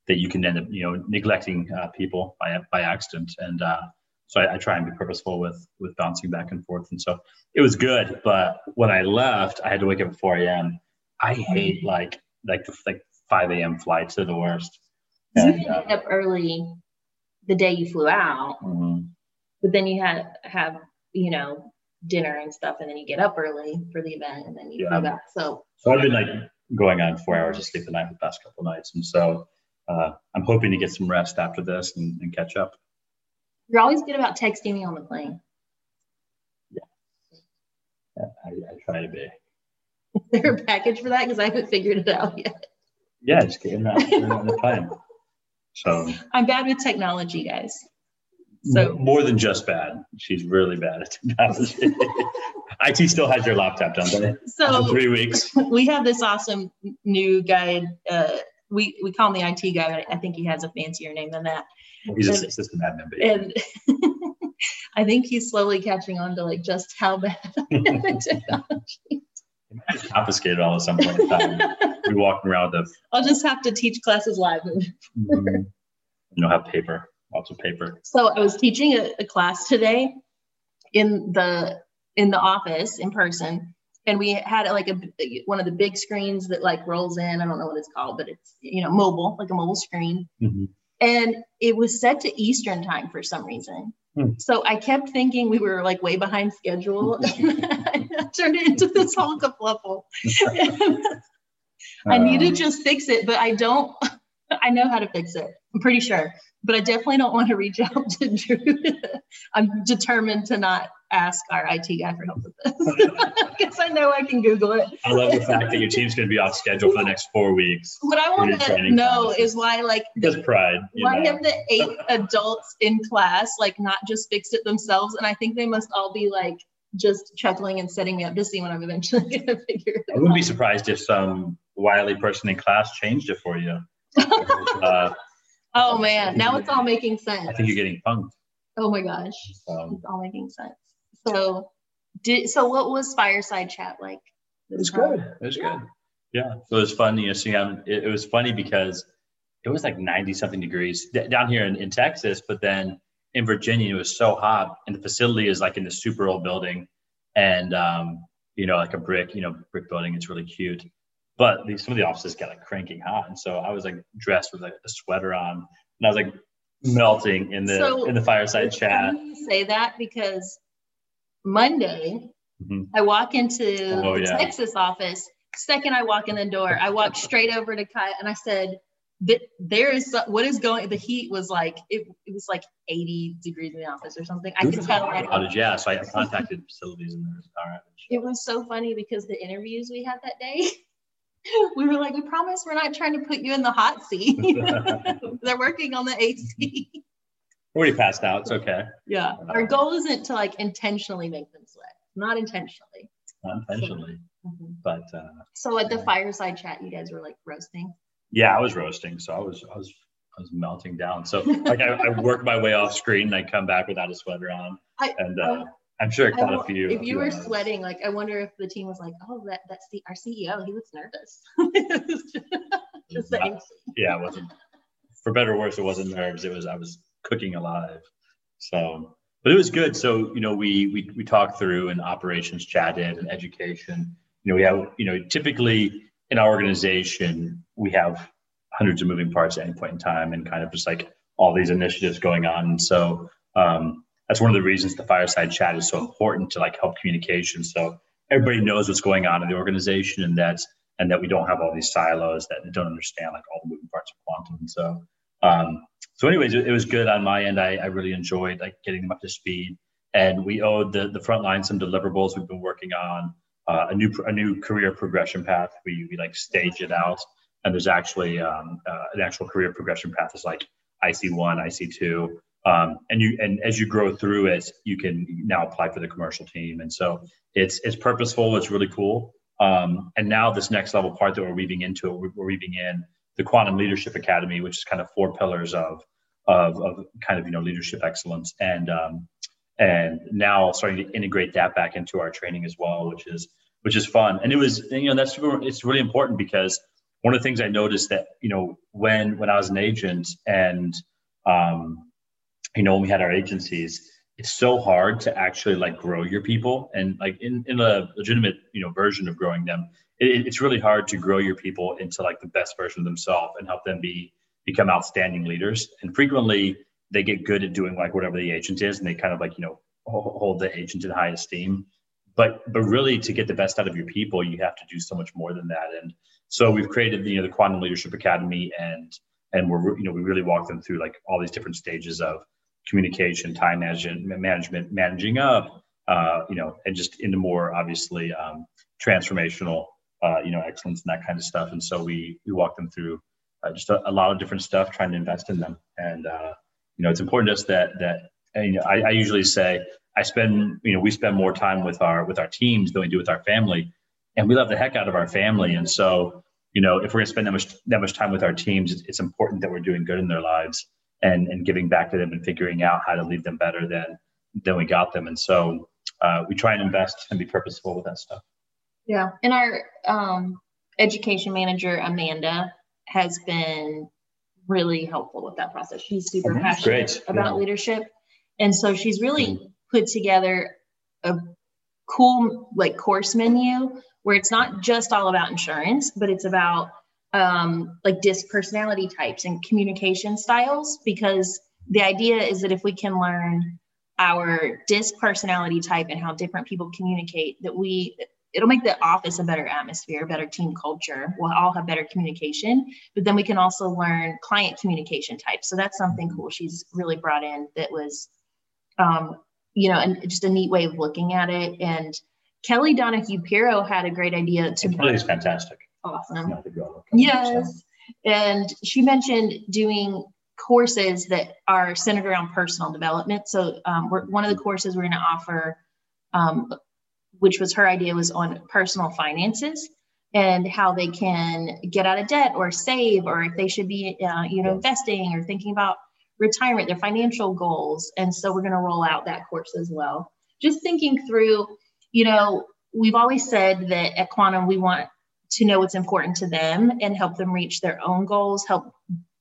that you can end up you know neglecting uh, people by by accident, and uh, so I, I try and be purposeful with with bouncing back and forth. And so it was good, but when I left, I had to wake up at 4 a.m. I hate like like the like 5 a.m. flights are the worst. You And, had uh, up early the day you flew out, mhm. but then you had have you know dinner and stuff, and then you get up early for the event, and then you Yeah. fly back. So So I've been like going on four hours of sleep a night the past couple nights, and so uh, I'm hoping to get some rest after this and, and catch up. you're always good about texting me on the plane. I, I try to be. Is there a package for that? Because I haven't figured it out yet. Yeah, just getting that the time. So I'm bad with technology, guys. so more than just bad, she's really bad at technology. IT still has your laptop, don't they? For so three weeks. we have this awesome new guy. Uh, we we call him the IT guy, but I think he has a fancier name than that. He's a system admin. but- And I think he's slowly catching on to like just how bad technology. Just confiscate it all at some point in time. We're walking around with I'll just have to teach classes live. the, you know, have paper, lots of paper. So I was teaching a, a class today in the in the office in person, and we had like a one of the big screens that like rolls in. I don't know what it's called, but it's you know mobile, like a mobile screen. Mhm. And it was set to Eastern time for some reason. Hmm. So I kept thinking we were like way behind schedule. I turned it into this whole kerfluffle. I need to just fix it, but I don't. I know how to fix it. I'm pretty sure, but I definitely don't want to reach out to Drew. I'm determined to not ask our IT guy for help with this because I know I can Google it. I love the fact that your team's going to be off schedule for the next four weeks. What I want to know is why, like, Because pride. Why know? have the eight adults in class like not just fixed it themselves? And I think they must all be like just chuckling and setting me up to see when I'm eventually gonna figure it out. I wouldn't be surprised if some wily person in class changed it for you. Uh, Oh man, now it's all making sense. I think you're getting punked. Oh my gosh. So It's all making sense. So, did so what was fireside chat like? it was good. It was good. Yeah. So it was fun. You know, seeing how it, it was funny because it was like 90 something degrees d- down here in, in Texas, but then in Virginia, it was so hot. And the facility is like in this super old building and, um, you know, like a brick, you know, brick building. It's really cute. But the, some of the offices got like cranking hot. And so I was like dressed with like a sweater on and I was like melting in the, So- in the fireside chat. say that because Monday Mhm. I walk into Oh, the yeah. Texas office. Second I walk in the door, I walk straight over to Kai and I said, "Th- there is what is going." The heat was like it, it was like 80 degrees in the office or something. I could tell. Outage, yeah. So I contacted facilities and there's power outage. It was so funny because the interviews we had that day, we were like, we promise we're not trying to put you in the hot seat. They're working on the AC. Already passed out. It's okay. yeah. Our goal isn't to like intentionally make them sweat, not intentionally. Not intentionally, but uh, So at the fireside chat, you guys were like roasting. yeah, I was roasting, so I was I was I was melting down. So like I, I work my way off screen and I come back without a sweater on, I, and uh, I'm sure it I caught a few. if you were eyes. sweating, like I wonder if the team was like, oh, that that's the our CEO. He looks nervous. Just AC. yeah, it wasn't for better or worse. It wasn't nerves. It was I was cooking alive. So, but it was good. So you know, we we we talked through and operations chatted and education. You know, we have you know typically in our organization we have hundreds of moving parts at any point in time, and kind of just like all these initiatives going on. And so um, that's one of the reasons the fireside chat is so important to like help communication. So everybody knows what's going on in the organization, and that's and that we don't have all these silos that don't understand like all the moving parts of quantum. So, um, so anyways, it, it was good on my end. I, I really enjoyed like getting them up to speed, and we owed the the front line some deliverables we've been working on, uh, a new a new career progression path. We we like stage it out, and there's actually um, uh, an actual career progression path is like IC one, IC two. Um, and you and as you grow through it, you can now apply for the commercial team, and so it's it's purposeful. It's really cool. Um, and now this next level part that we're weaving into, we're, weaving in the Quantum Leadership Academy, which is kind of four pillars of of, of kind of you know leadership excellence, and um, and now starting to integrate that back into our training as well, which is which is fun. And it was you know that's it's really important because one of the things I noticed that you know when when I was an agent and um, you know when we had our agencies it's so hard to actually like grow your people and like in, in a legitimate you know version of growing them it, it's really hard to grow your people into like the best version of themselves and help them be become outstanding leaders. And frequently they get good at doing like whatever the agent is and they kind of like you know hold the agent in high esteem. But but really to get the best out of your people you have to do so much more than that. And so we've created you know the quantum leadership academy and and we're you know we really walk them through like all these different stages of communication, time management, management, managing up, uh, you know, and just into more obviously um, transformational, uh, you know, excellence and that kind of stuff. And so we we walk them through uh, just a, a, lot of different stuff, trying to invest in them. And uh, you know, it's important to us that that you know, I, I usually say I spend you know we spend more time with our with our teams than we do with our family, and we love the heck out of our family. And so you know, if we're going to spend that much that much time with our teams, it's important that we're doing good in their lives and and giving back to them and figuring out how to lead them better than then we got them. And so uh, we try and invest and be purposeful with that stuff. Yeah. And our um, education manager, Amanda, has been really helpful with that process. She's super that's passionate great. about Yeah. leadership. And so she's really Mm. put together a cool like course menu where it's not just all about insurance, but it's about um, like disc personality types and communication styles. Because the idea is that if we can learn our disc personality type and how different people communicate, that we it'll make the office a better atmosphere, better team culture. We'll all have better communication, but then we can also learn client communication types. So that's something cool she's really brought in that was, um, you know, and just a neat way of looking at it. And Kelly Donahue Piro had a great idea to is fantastic. Awesome. Yeah, I think we all look at it, so. Yes. And she mentioned doing courses that are centered around personal development. So um, we're, one of the courses we're going to offer, um, which was her idea, was on personal finances and how they can get out of debt or save, or if they should be, uh, you know, investing or thinking about retirement, their financial goals. And so we're going to roll out that course as well. Just thinking through, you know, we've always said that at Quantum we want to know what's important to them and help them reach their own goals, help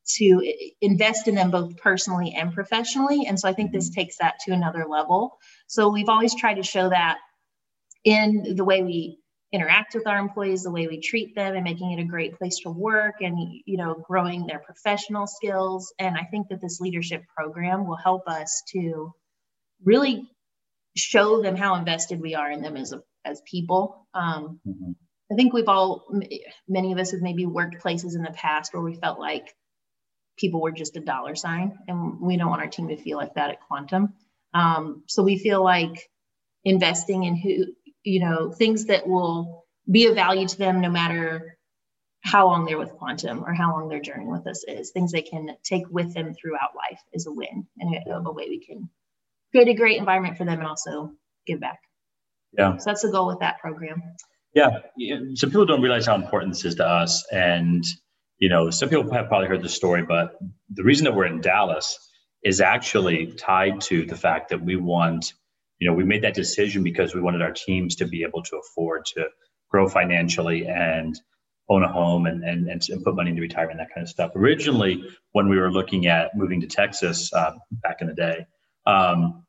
to invest in them both personally and professionally. And so I think this takes that to another level. So we've always tried to show that in the way we interact with our employees, the way we treat them and making it a great place to work and you know growing their professional skills. And I think that this leadership program will help us to really show them how invested we are in them as a, as people. Um, Mhm. I think we've all, many of us have maybe worked places in the past where we felt like people were just a dollar sign, and we don't want our team to feel like that at Quantum. Um, so we feel like investing in who, you know, things that will be of value to them no matter how long they're with Quantum or how long their journey with us is, things they can take with them throughout life is a win and a, a way we can create a great environment for them and also give back. Yeah. So that's the goal with that program. Yeah, some people don't realize how important this is to us, and you know, some people have probably heard the story, but the reason that we're in Dallas is actually tied to the fact that we want, you know, we made that decision because we wanted our teams to be able to afford to grow financially and own a home and and and, and put money into retirement, that kind of stuff. Originally, when we were looking at moving to Texas uh, back in the day, um,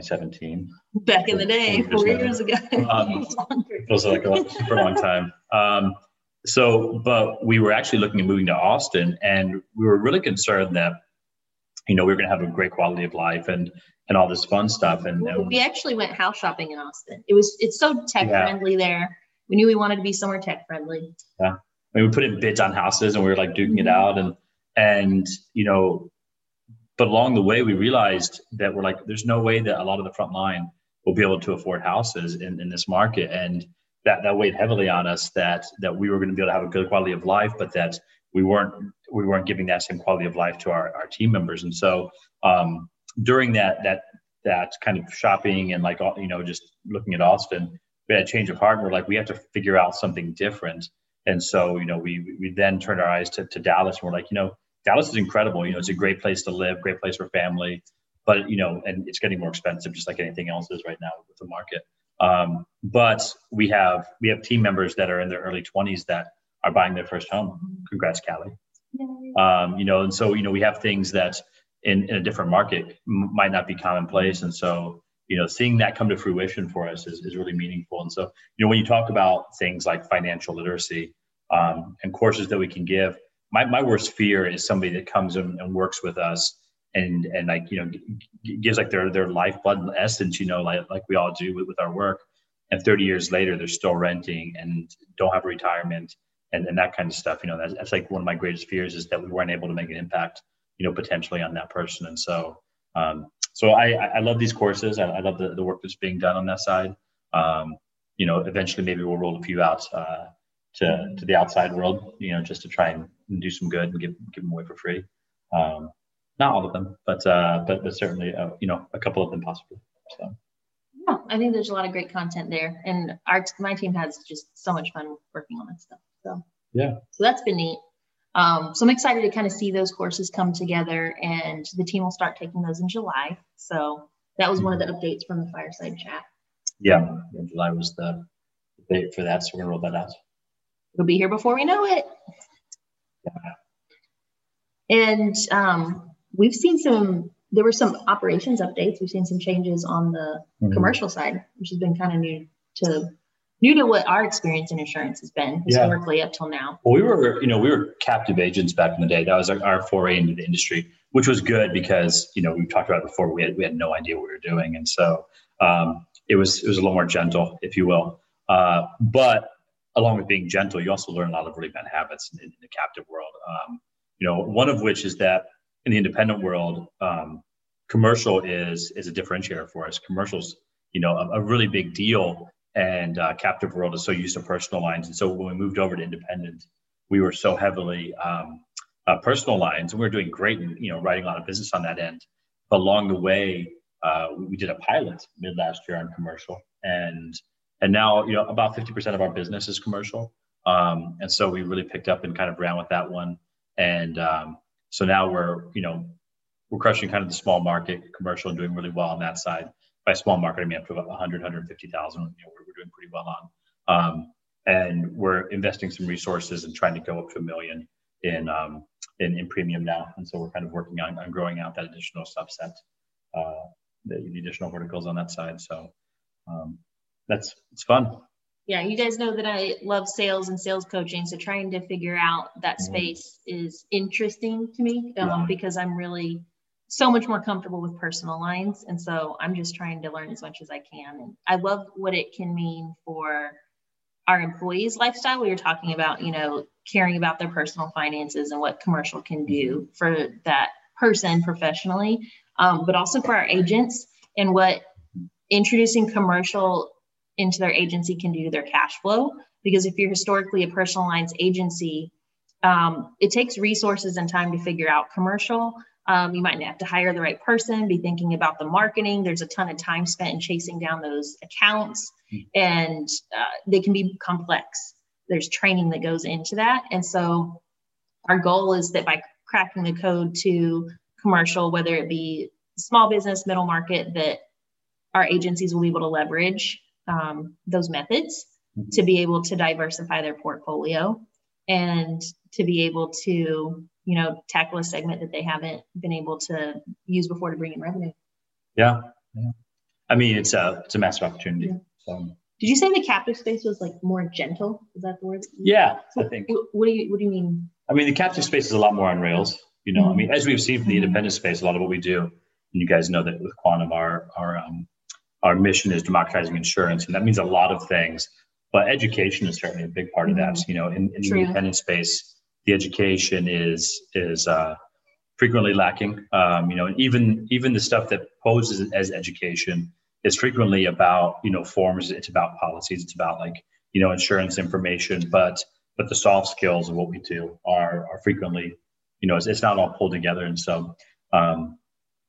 2017. Back in the day, four years ago. Um, feels like a super long time. Um, so, but we were actually looking at moving to Austin, and we were really concerned that, you know, we were going to have a great quality of life and and all this fun stuff. And, and we actually went house shopping in Austin. It was it's so tech Yeah. friendly there. We knew we wanted to be somewhere tech friendly. Yeah, I mean, we put in bids on houses, and we were like duking it out, and and you know, but along the way, we realized that we're like, there's no way that a lot of the front line will be able to afford houses in, in this market, and that that weighed heavily on us. That that we were going to be able to have a good quality of life, but that we weren't we weren't giving that same quality of life to our, our team members. And so um, during that that that kind of shopping and like you know just looking at Austin, we had a change of heart. And we're like, we have to figure out something different. And so, you know, we we then turned our eyes to, to Dallas and we're like, you know, Dallas is incredible. You know, it's a great place to live, great place for family, but you know, and it's getting more expensive just like anything else is right now with the market. Um, but we have we have team members that are in their early 20s that are buying their first home. Congrats, Callie. Um, you know, and so you know, we have things that in, in a different market m- might not be commonplace. And so, you know, seeing that come to fruition for us is, is really meaningful. And so, you know, when you talk about things like financial literacy um, and courses that we can give, my, my worst fear is somebody that comes in and works with us and, and like, you know, g- gives like their, their lifeblood and essence, you know, like, like we all do with, with our work. And 30 years later, they're still renting and don't have a retirement and, and that kind of stuff. You know, that's, that's like one of my greatest fears is that we weren't able to make an impact, you know, potentially on that person. And so, um, so I, I I love these courses. I, I love the, the work that's being done on that side. Um, you know, eventually maybe we'll roll a few out uh, to to the outside world. You know, just to try and do some good and give give them away for free. Um, not all of them, but uh, but but certainly uh, you know a couple of them possibly. So Yeah, I think there's a lot of great content there, and our my team has just so much fun working on that stuff. So Yeah. so that's been neat. Um, so I'm excited to kind of see those courses come together, and the team will start taking those in July. So that was one of the updates from the fireside chat. Yeah, July was the date for that, so we're gonna roll that out. It'll be here before we know it. And um, we've seen some. There were some operations updates. We've seen some changes on the Mhm. commercial side, which has been kind of new to new to what our experience in insurance has been Yeah. historically up till now. Well, we were, you know, we were captive agents back in the day. That was our, our foray into the industry, which was good because, you know, we talked about before. We had we had no idea what we were doing, and so um, it was it was a little more gentle, if you will. Uh, but along with being gentle, you also learn a lot of really bad habits in, in the captive world. Um, you know, one of which is that in the independent world, um, commercial is is a differentiator for us. Commercials, you know, a, a really big deal and uh, captive world is so used to personal lines. And so when we moved over to independent, we were so heavily um, uh, personal lines, and we were doing great, and you know, writing a lot of business on that end. But along the way, uh, we, did a pilot mid last year on commercial, and and now you know about fifty percent of our business is commercial. Um, and so we really picked up and kind of ran with that one, and um, so now we're you know we're crushing kind of the small market commercial and doing really well on that side by small market, I mean up to about 100, 150,000, you know, we're, we're doing pretty well on. Um, and we're investing some resources and trying to go up to a million in, um, in, in premium now. And so we're kind of working on, on growing out that additional subset, uh, the, the additional verticals on that side. So um, that's, it's fun. Yeah, you guys know that I love sales and sales coaching. So trying to figure out that Mhm. space is interesting to me um, Yeah. because I'm really so much more comfortable with personal lines. And so I'm just trying to learn as much as I can. And I love what it can mean for our employees' lifestyle. We were talking about, you know, caring about their personal finances and what commercial can do for that person professionally, um, but also for our agents and what introducing commercial into their agency can do to their cash flow. Because if you're historically a personal lines agency, um, it takes resources and time to figure out commercial. Um, you might have to hire the right person, be thinking about the marketing. There's a ton of time spent in chasing down those accounts, and uh, they can be complex. There's training that goes into that. And so, our goal is that by cracking the code to commercial, whether it be small business, middle market, that our agencies will be able to leverage um, those methods to be able to diversify their portfolio and to be able to you know tackle a segment that they haven't been able to use before to bring in revenue Yeah. yeah. I mean, it's a, it's a massive opportunity. Yeah. So did you say the captive space was like more gentle is that the word yeah, I think. Wh- what do you what do you mean I mean, the captive space is a lot more on rails. You know, I mean, as we've seen from the Mhm. independent space, a lot of what we do, and you guys know that with Quantum, our our um, our mission is democratizing insurance, and that means a lot of things. But education is certainly a big part of that. So, You know, in, in the independent space, the education is is uh, frequently lacking. Um, you know, and even even the stuff that poses as education is frequently about you know forms. It's about policies. It's about like you know insurance information, but but the soft skills of what we do are are frequently, you know, it's, it's not all pulled together. And so, um,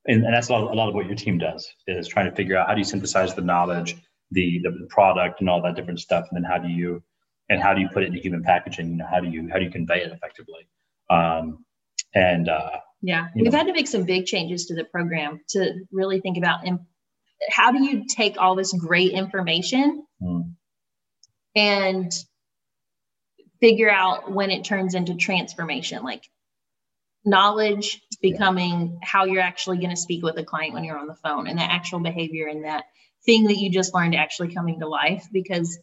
and, and that's a lot, of, a lot of what your team does is trying to figure out how do you synthesize the knowledge, the, the product, and all that different stuff, and then how do you and how do you put it into human packaging? You know, how do you how do you convey it effectively? Um, and uh, yeah we've know. had to make some big changes to the program to really think about im- how do you take all this great information mm, and figure out when it turns into transformation like knowledge becoming how you're actually going to speak with a client when you're on the phone and that actual behavior and that thing that you just learned actually coming to life because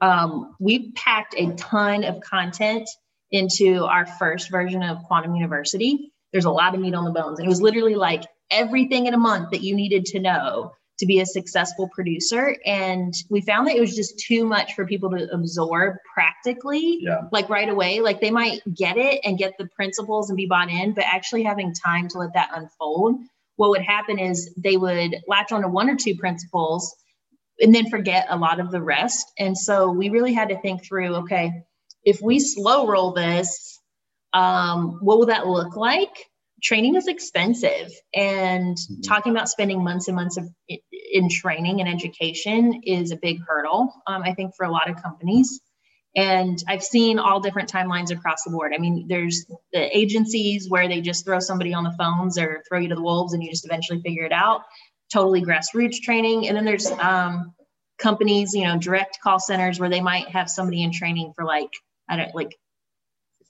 um, we packed a ton of content into our first version of quantum university. There's a lot of meat on the bones. And it was literally like everything in a month that you needed to know to be a successful producer. And we found that it was just too much for people to absorb practically, yeah, like right away. Like they might get it and get the principles and be bought in, but actually having time to let that unfold, what would happen is they would latch onto one or two principles and then forget a lot of the rest. And so we really had to think through okay, if we slow roll this, um, what will that look like? Training is expensive, and Mhm. talking about spending months and months of in training and education is a big hurdle. Um, I think for a lot of companies, and I've seen all different timelines across the board. I mean, there's the agencies where they just throw somebody on the phones or throw you to the wolves, and you just eventually figure it out. totally grassroots training. And then there's um, companies, you know, direct call centers where they might have somebody in training for like, I don't like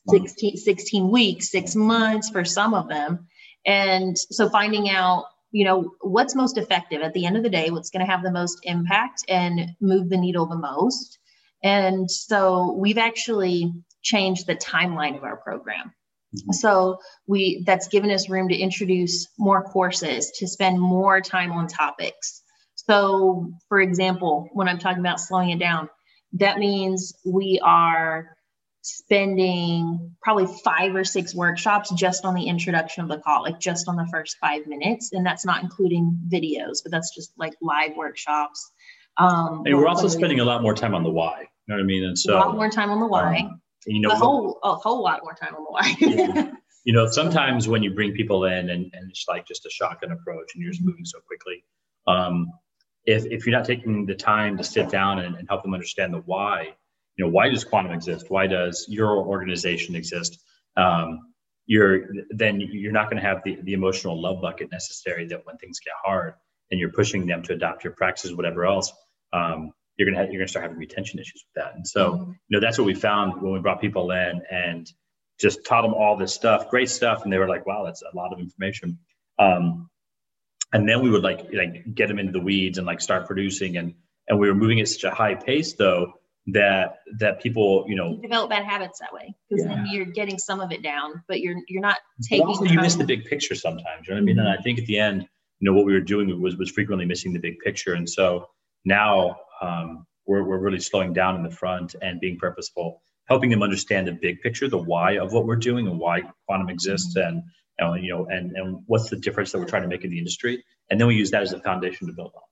16, 16 weeks, six months for some of them. And so finding out, you know, what's most effective at the end of the day, what's going to have the most impact and move the needle the most. And so we've actually changed the timeline of our program. Mm-hmm. So we that's given us room to introduce more courses, to spend more time on topics. So for example, when I'm talking about slowing it down, that means we are spending probably five or six workshops just on the introduction of the call, like just on the first five minutes. And that's not including videos, but that's just like live workshops. Um, and we're also spending a lot more time on the why. You know what I mean? And so a lot more time on the why. Um, you know, a whole a whole lot more time on the why. you know, sometimes when you bring people in and, and it's like just a shotgun approach and you're just moving so quickly, um, if, if you're not taking the time to sit down and, and help them understand the why, you know, why does quantum exist? Why does your organization exist? Um, you're then you're not going to have the, the emotional love bucket necessary that when things get hard and you're pushing them to adopt your practices, whatever else, um, you're gonna have, you're gonna start having retention issues with that. And so, mm-hmm. you know, that's what we found when we brought people in and just taught them all this stuff, great stuff, and they were like, "Wow, that's a lot of information." Um, and then we would like like get them into the weeds and like start producing, and and we were moving at such a high pace though that that people you know you develop bad habits that way because yeah. then you're getting some of it down, but you're you're not taking. also, you miss the big picture sometimes. You know what I mean? And I think at the end, you know, what we were doing was was frequently missing the big picture, and so now um, we're, we're really slowing down in the front and being purposeful, helping them understand the big picture, the why of what we're doing and why quantum exists and, and you know, and, and what's the difference that we're trying to make in the industry. And then we use that as a foundation to build on.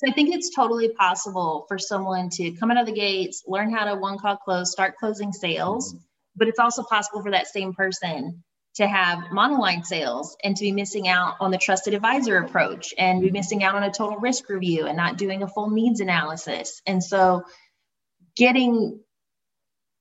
So I think it's totally possible for someone to come out of the gates, learn how to one call close, start closing sales, mm-hmm. but it's also possible for that same person to have monoline sales and to be missing out on the trusted advisor approach and be missing out on a total risk review and not doing a full needs analysis. And so getting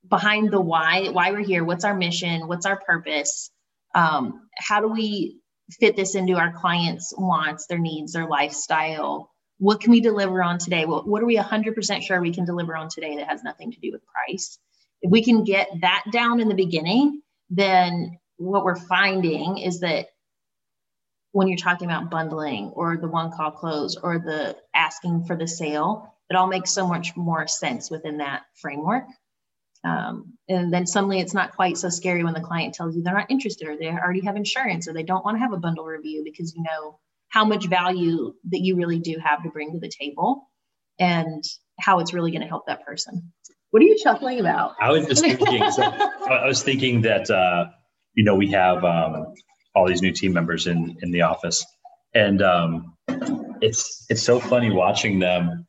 behind the why, why we're here, what's our mission, what's our purpose, um, how do we fit this into our clients' wants, their needs, their lifestyle? What can we deliver on today? What, what are we 100% sure we can deliver on today that has nothing to do with price? If we can get that down in the beginning, then what we're finding is that when you're talking about bundling or the one call close or the asking for the sale, it all makes so much more sense within that framework. Um, and then suddenly it's not quite so scary when the client tells you they're not interested or they already have insurance or they don't want to have a bundle review because you know how much value that you really do have to bring to the table and how it's really going to help that person. What are you chuckling about? I was just thinking, so I was thinking that uh, you know, we have um, all these new team members in in the office, and um, it's it's so funny watching them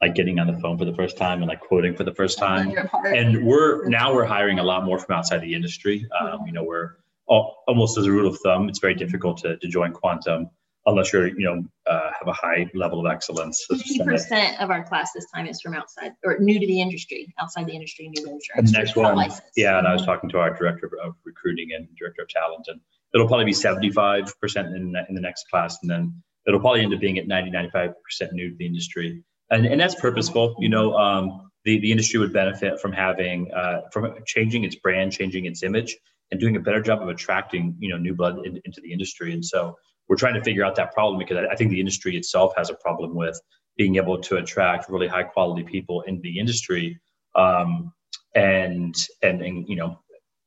like getting on the phone for the first time and like quoting for the first time. And we're now we're hiring a lot more from outside the industry. Um, you know, we're all, almost as a rule of thumb, it's very difficult to, to join quantum unless you're you know uh, have a high level of excellence. Fifty percent of our class this time is from outside or new to the industry, outside the industry, new to insurance. Next one, yeah, and I was talking to our director of recruiting and director of talent, and it'll probably be seventy-five percent in in the next class, and then it'll probably end up being at 90 95 percent new to the industry, and and that's purposeful. You know, um, the the industry would benefit from having uh, from changing its brand, changing its image, and doing a better job of attracting you know new blood in, into the industry, and so we're trying to figure out that problem because I, think the industry itself has a problem with being able to attract really high quality people in the industry um, and, and and you know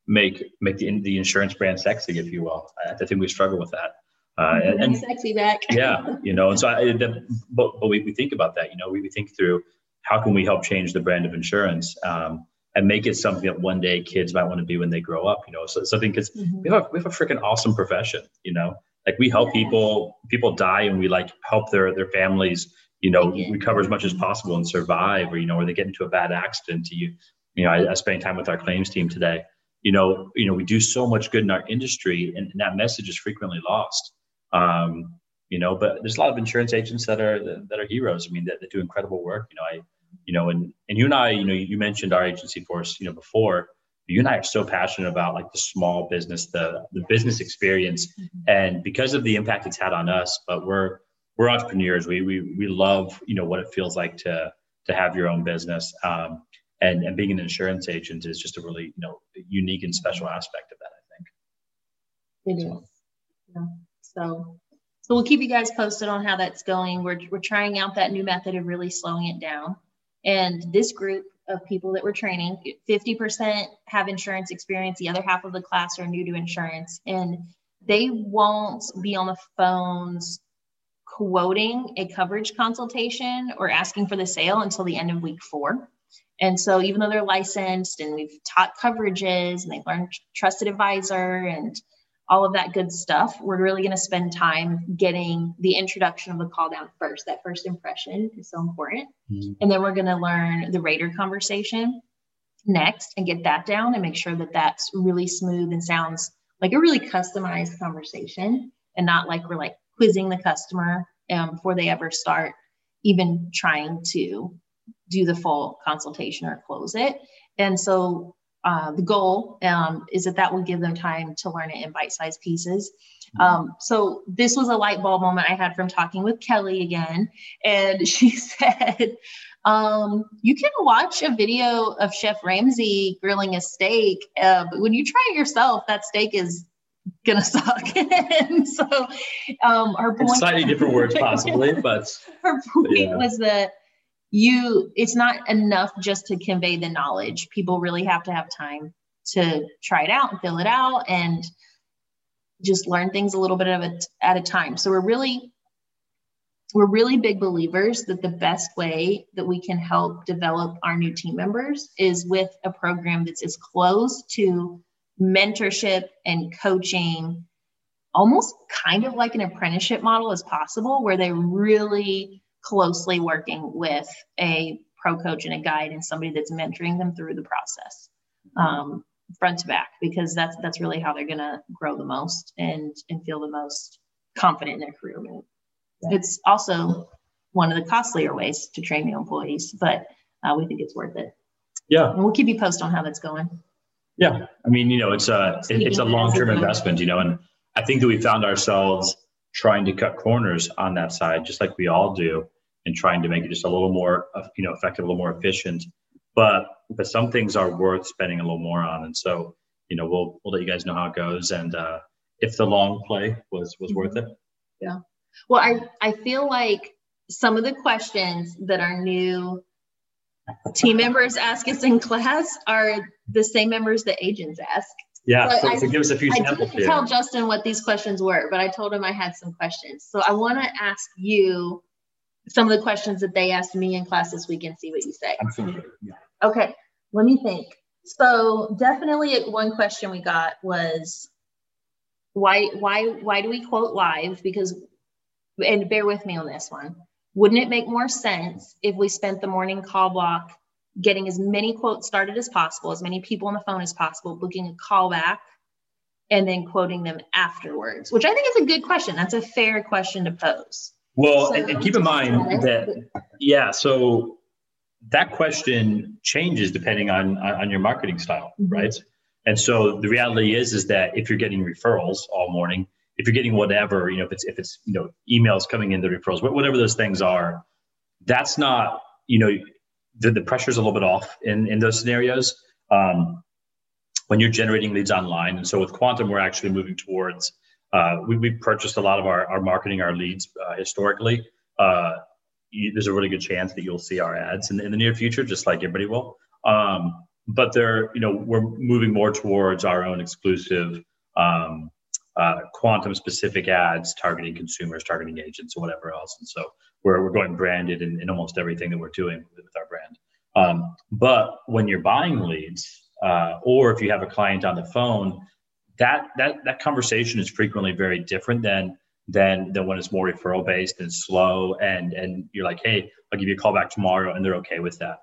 make make the the insurance brand sexy, if you will. I, I think we struggle with that. Uh, and, and, sexy back. yeah, you know, and so I, but, but we, we think about that. You know, we, we think through how can we help change the brand of insurance um, and make it something that one day kids might want to be when they grow up. You know, so something because mm-hmm. we have a, we have a freaking awesome profession. You know, like we help people people die and we like help their their families you know recover as much as possible and survive or you know or they get into a bad accident to you. You know I, I spent time with our claims team today. You know you know we do so much good in our industry and, and that message is frequently lost. Um, you know but there's a lot of insurance agents that are that are heroes. I mean that, that do incredible work. You know i you know and and you and i you know you mentioned our agency force you know before you and I are so passionate about like the small business, the the business experience, mm-hmm. and because of the impact it's had on us. But we're we're entrepreneurs. We we we love you know what it feels like to to have your own business. Um, and and being an insurance agent is just a really you know unique and special aspect of that. I think it is. Yeah. So so we'll keep you guys posted on how that's going. We're we're trying out that new method of really slowing it down. And this group of people that we're training, 50% have insurance experience, the other half of the class are new to insurance. And they won't be on the phones quoting a coverage consultation or asking for the sale until the end of week four. And so, even though they're licensed and we've taught coverages and they've learned trusted advisor and all of that good stuff, we're really going to spend time getting the introduction of the call down first. That first impression is so important. Mm-hmm. And then we're going to learn the rater conversation next and get that down and make sure that that's really smooth and sounds like a really customized conversation and not like we're like quizzing the customer um, before they ever start even trying to do the full consultation or close it. And so uh, the goal um, is that that will give them time to learn it in bite-sized pieces. Mm-hmm. Um, so this was a light bulb moment I had from talking with Kelly again, and she said, um, "You can watch a video of Chef Ramsay grilling a steak, uh, but when you try it yourself, that steak is gonna suck. and so um, her point, slightly different words possibly, but her point yeah. was that you it's not enough just to convey the knowledge. People really have to have time to try it out and fill it out and just learn things a little bit of it at a time. So we're really we're really big believers that the best way that we can help develop our new team members is with a program that's as close to mentorship and coaching, almost kind of like an apprenticeship model as possible, where they really closely working with a pro coach and a guide and somebody that's mentoring them through the process um, front to back because that's that's really how they're going to grow the most and and feel the most confident in their career move. Yeah. it's also one of the costlier ways to train new employees but uh, we think it's worth it. Yeah. And we'll keep you posted on how that's going. Yeah, I mean, you know, it's a it, it's a long term investment, you know, and I think that we found ourselves trying to cut corners on that side, just like we all do, and trying to make it just a little more, uh, you know, effective, a little more efficient. But but some things are worth spending a little more on, and so you know, we'll we'll let you guys know how it goes, and uh, if the long play was was worth it. Yeah. Well, I I feel like some of the questions that are new team members ask us in class are the same members that agents ask. Yeah, so, so, so give us a few I samples. I didn't tell Justin what these questions were, but I told him I had some questions. So I want to ask you some of the questions that they asked me in class this week and see what you say. Absolutely. Yeah. Okay, let me think. So definitely one question we got was why why why do we quote live? Because and bear with me on this one. Wouldn't it make more sense if we spent the morning call block getting as many quotes started as possible, as many people on the phone as possible, booking a call back, and then quoting them afterwards? Which I think is a good question. That's a fair question to pose. Well, so, and, and keep in mind that, yeah, so that question changes depending on on your marketing style, mm-hmm. right? And so the reality is is that if you're getting referrals all morning, if you're getting whatever, you know, if it's if it's you know emails coming in the referrals, whatever those things are, that's not you know the, the pressure's a little bit off in in those scenarios. Um, when you're generating leads online, and so with Quantum, we're actually moving towards. Uh, we, we've purchased a lot of our, our marketing, our leads uh, historically. Uh, you, there's a really good chance that you'll see our ads in, in the near future, just like everybody will. Um, but they're, you know, we're moving more towards our own exclusive um, uh, quantum specific ads targeting consumers, targeting agents, or whatever else. And so we're, we're going branded in, in almost everything that we're doing with, our brand. Um, but when you're buying leads, uh, or if you have a client on the phone, that that that conversation is frequently very different than than than when it's more referral based and slow and and you're like, hey, I'll give you a call back tomorrow, and they're okay with that.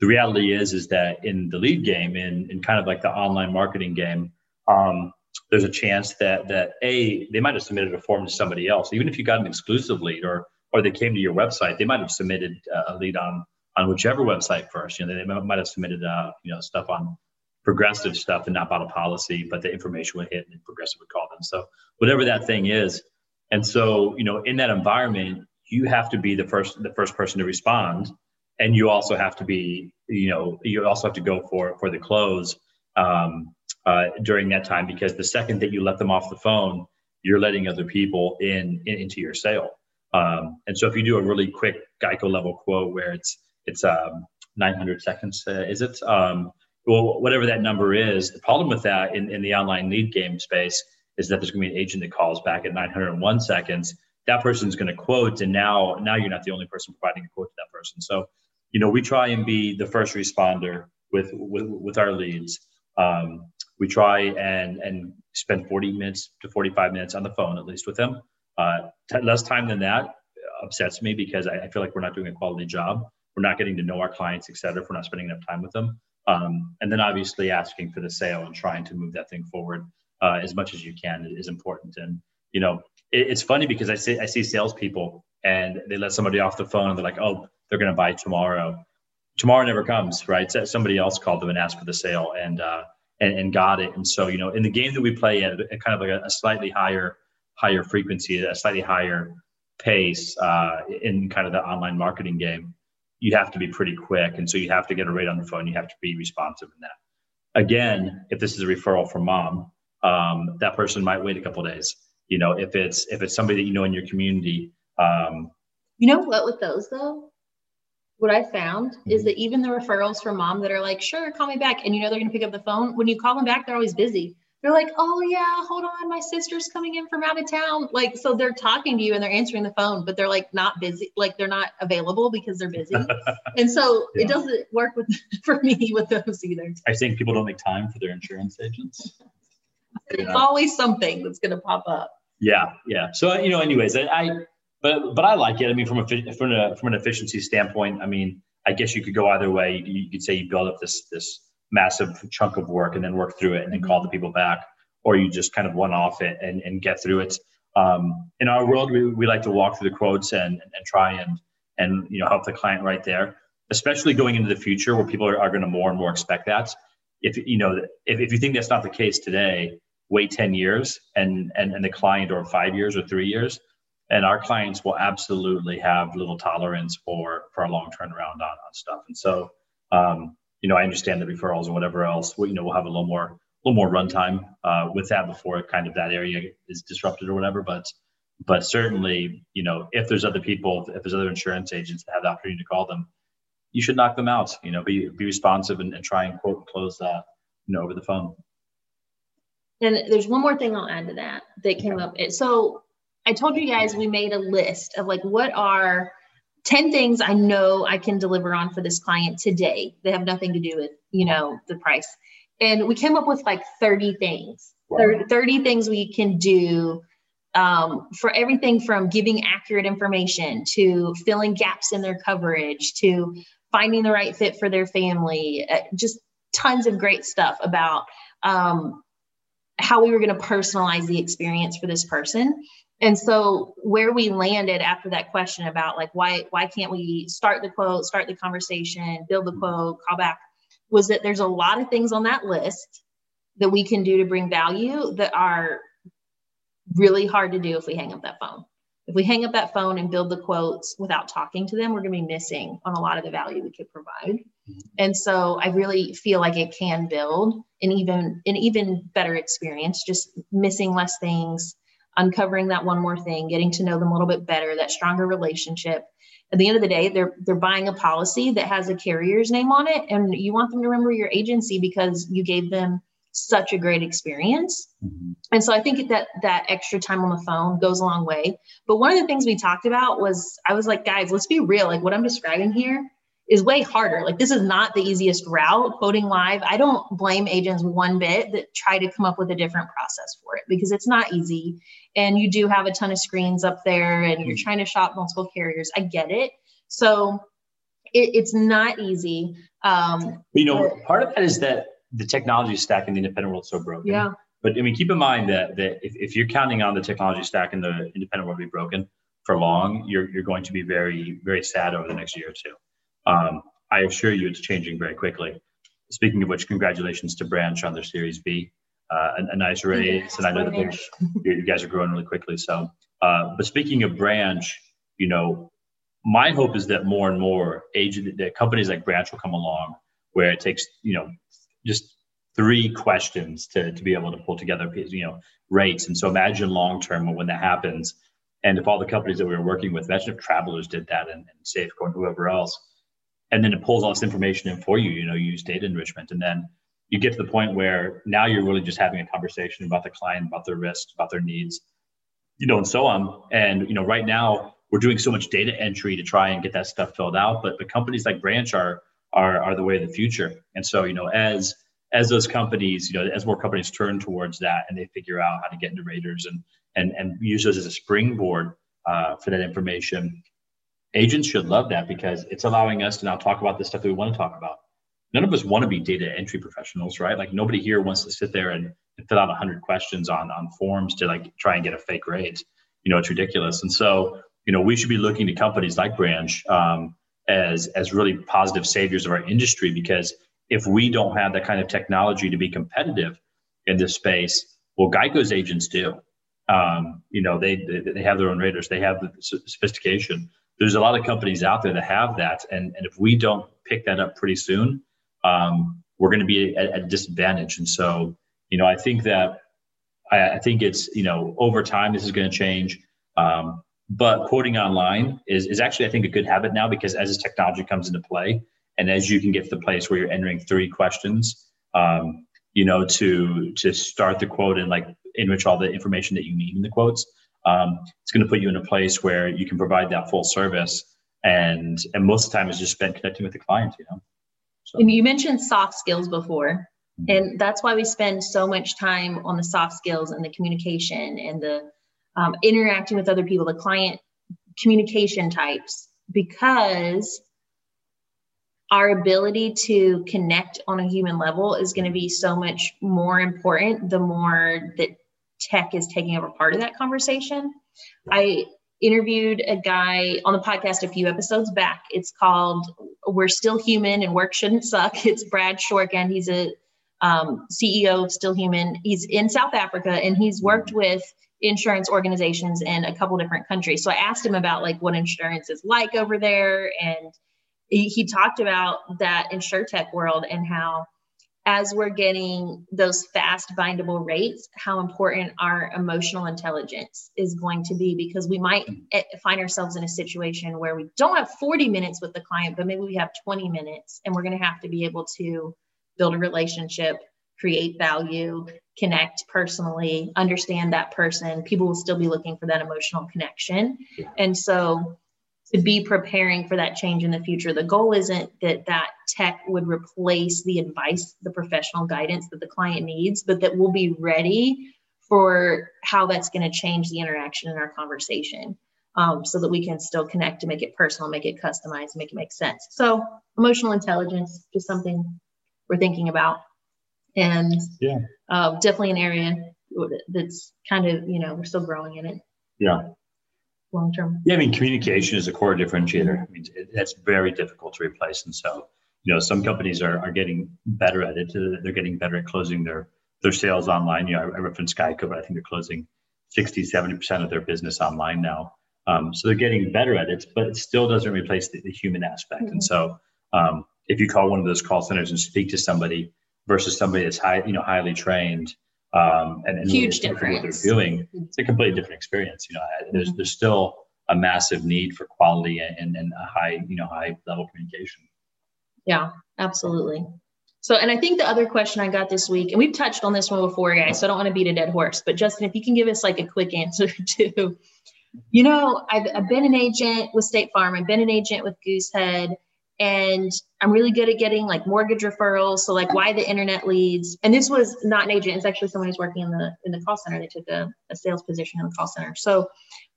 The reality is is that in the lead game, in in kind of like the online marketing game, um, there's a chance that that a they might have submitted a form to somebody else even if you got an exclusive lead or or they came to your website they might have submitted a lead on on whichever website first you know they might have submitted uh, you know stuff on progressive stuff and not about a policy, but the information would hit and progressive would call them. So whatever that thing is. And so, you know, in that environment, you have to be the first the first person to respond. And you also have to be, you know, you also have to go for for the close um, uh, during that time because the second that you let them off the phone, you're letting other people in, in into your sale. Um, and so if you do a really quick Geico level quote where it's it's um, 900 seconds, uh, is it? Um, well, whatever that number is, the problem with that in, in the online lead game space is that there's going to be an agent that calls back at 901 seconds. That person's going to quote, and now now you're not the only person providing a quote to that person. So, you know, we try and be the first responder with with, with our leads. Um, we try and and spend 40 minutes to 45 minutes on the phone at least with them. Uh, t- less time than that upsets me because I, I, feel like we're not doing a quality job. We're not getting to know our clients, et cetera, if we're not spending enough time with them. Um, and then obviously asking for the sale and trying to move that thing forward uh, as much as you can is important. And you know, it, it's funny because I see I see salespeople and they let somebody off the phone and they're like, oh, they're going to buy tomorrow. Tomorrow never comes, right? So somebody else called them and asked for the sale and uh, and, and got it. And so you know, in the game that we play at, at kind of like a, a slightly higher higher frequency, a slightly higher pace uh, in kind of the online marketing game, you have to be pretty quick. And so you have to get a rate on the phone. You have to be responsive in that. Again, if this is a referral from mom, um, that person might wait a couple days. You know, if it's if it's somebody that you know in your community. Um, you know what with those though? What I found mm-hmm. is that even the referrals from mom that are like, sure, call me back, and you know they're gonna pick up the phone. When you call them back, they're always busy they're like, oh yeah, hold on, my sister's coming in from out of town. Like, so they're talking to you and they're answering the phone, but they're like not busy, like they're not available because they're busy. and so yeah. it doesn't work with for me with those either. I think people don't make time for their insurance agents. It's always something that's gonna pop up. Yeah, yeah. So you know, anyways, I, I but but I like it. I mean, from a from a from an efficiency standpoint, I mean, I guess you could go either way. You, could say you build up this this massive chunk of work and then work through it and then call the people back, or you just kind of one off it and, and get through it. Um, in our world, we, we like to walk through the quotes and, and try and, and, you know, help the client right there, especially going into the future where people are, are going to more and more expect that. If, you know, if, if you think that's not the case today, wait 10 years and, and, and the client or five years or three years, and our clients will absolutely have little tolerance for, for a long turnaround on, on stuff. And so, um, you know, I understand the referrals and whatever else. We, you know, we'll have a little more, a little more runtime uh, with that before kind of that area is disrupted or whatever. But, but certainly, you know, if there's other people, if there's other insurance agents that have the opportunity to call them, you should knock them out. You know, be be responsive and, and try and quote and close that, you know, over the phone. And there's one more thing I'll add to that that came up. So I told you guys we made a list of like what are 10 things I know I can deliver on for this client today. They have nothing to do with, you know, the price. And we came up with like 30 things, wow. 30, things we can do um, for everything from giving accurate information to filling gaps in their coverage to finding the right fit for their family. Uh, just tons of great stuff about um, how we were going to personalize the experience for this person and so where we landed after that question about like why why can't we start the quote start the conversation build the quote call back was that there's a lot of things on that list that we can do to bring value that are really hard to do if we hang up that phone. If we hang up that phone and build the quotes without talking to them we're going to be missing on a lot of the value we could provide. And so i really feel like it can build an even an even better experience just missing less things uncovering that one more thing, getting to know them a little bit better, that stronger relationship. At the end of the day, they're they're buying a policy that has a carrier's name on it, and you want them to remember your agency because you gave them such a great experience. Mm-hmm. And so I think that that extra time on the phone goes a long way. But one of the things we talked about was I was like, guys, let's be real. Like what I'm describing here is way harder. Like this is not the easiest route, quoting live. I don't blame agents one bit that try to come up with a different process for it because it's not easy. And you do have a ton of screens up there and you're trying to shop multiple carriers. I get it. So it, it's not easy. Um, you know, but, part of that is that the technology stack in the independent world is so broken. Yeah. But I mean, keep in mind that, that if, if you're counting on the technology stack in the independent world to be broken for long, you're, you're going to be very, very sad over the next year or two. Um, I assure you it's changing very quickly. speaking of which, congratulations to Branch on their Series B. Uh, a, a, nice raise, and I know that you guys are growing really quickly. So, uh, but speaking of Branch, you know, my hope is that more and more agent that companies like Branch will come along, where it takes you know just three questions to to be able to pull together you know rates. And so imagine long term when that happens, and if all the companies that we were working with, imagine if Travelers did that and, and Safeco and whoever else and then it pulls all this information in for you. You know, you use data enrichment, and then you get to the point where now you're really just having a conversation about the client, about their risks, about their needs, you know, and so on. And you know, right now we're doing so much data entry to try and get that stuff filled out, but but companies like Branch are are are the way of the future. And so, you know, as as those companies, you know, as more companies turn towards that and they figure out how to get into raters and and and use those as a springboard uh, for that information, agents should love that because it's allowing us to now talk about the stuff that we want to talk about. None of us want to be data entry professionals, right? Like nobody here wants to sit there and, fill out 100 questions on on forms to like try and get a fake rate. You know, it's ridiculous. And so, you know, we should be looking to companies like Branch um, as as really positive saviors of our industry because if we don't have that kind of technology to be competitive in this space, well, Geico's agents do. Um, you know, they, they they have their own raters, they have the sophistication there's a lot of companies out there that have that, and and if we don't pick that up pretty soon, um, we're going to be at, a disadvantage. And so, you know, I think that I, I think it's you know over time this is going to change. Um, but quoting online is is actually I think a good habit now because as this technology comes into play, and as you can get to the place where you're entering three questions, um, you know, to to start the quote and like enrich all the information that you need in the quotes um, it's going to put you in a place where you can provide that full service and and most of the time is just spent connecting with the client you know so. and you mentioned soft skills before mm-hmm. and that's why we spend so much time on the soft skills and the communication and the um, interacting with other people the client communication types because our ability to connect on a human level is going to be so much more important the more that tech is taking over part of that conversation. I interviewed a guy on the podcast a few episodes back. It's called We're Still Human and Work Shouldn't Suck. It's Brad Shorkend. He's a um, CEO of Still Human. He's in South Africa and he's worked with insurance organizations in a couple different countries. So I asked him about like what insurance is like over there. And he, he talked about that insurtech world and how as we're getting those fast bindable rates, how important our emotional intelligence is going to be because we might eh, find ourselves in a situation where we don't have 40 minutes with the client, but maybe we have 20 minutes and we're going to have to be able to build a relationship, create value, connect personally, understand that person. People will still be looking for that emotional connection. And so to be preparing for that change in the future. The goal isn't that that tech would replace the advice, the professional guidance that the client needs, but that we'll be ready for how that's going to change the interaction in our conversation um, so that we can still connect to make it personal, make it customized, make it make sense. So, emotional intelligence, just something we're thinking about. And yeah, uh, definitely an area that's kind of, you know, we're still growing in it. Yeah long term? Yeah, I mean, communication is a core differentiator. I mean, it, that's very difficult to replace. And so, you know, some companies are, are getting better at it. They're getting better at closing their their sales online. You know, I, I referenced Geico, but I think they're closing 60, 70% of their business online now. Um, so they're getting better at it, but it still doesn't replace the, the human aspect. Mm-hmm. And so um, if you call one of those call centers and speak to somebody versus somebody that's high, you know, highly trained, um, and, and huge difference. what they're doing, it's a completely different experience. You know, there's mm-hmm. there's still a massive need for quality and, and a high you know high level communication. Yeah, absolutely. So, and I think the other question I got this week, and we've touched on this one before, guys. So I don't want to beat a dead horse, but Justin, if you can give us like a quick answer to, you know, I've, I've been an agent with State Farm, I've been an agent with Goosehead and I'm really good at getting like mortgage referrals. So like why the internet leads. And this was not an agent, it's actually someone who's working in the in the call center. They took a, a sales position in the call center. So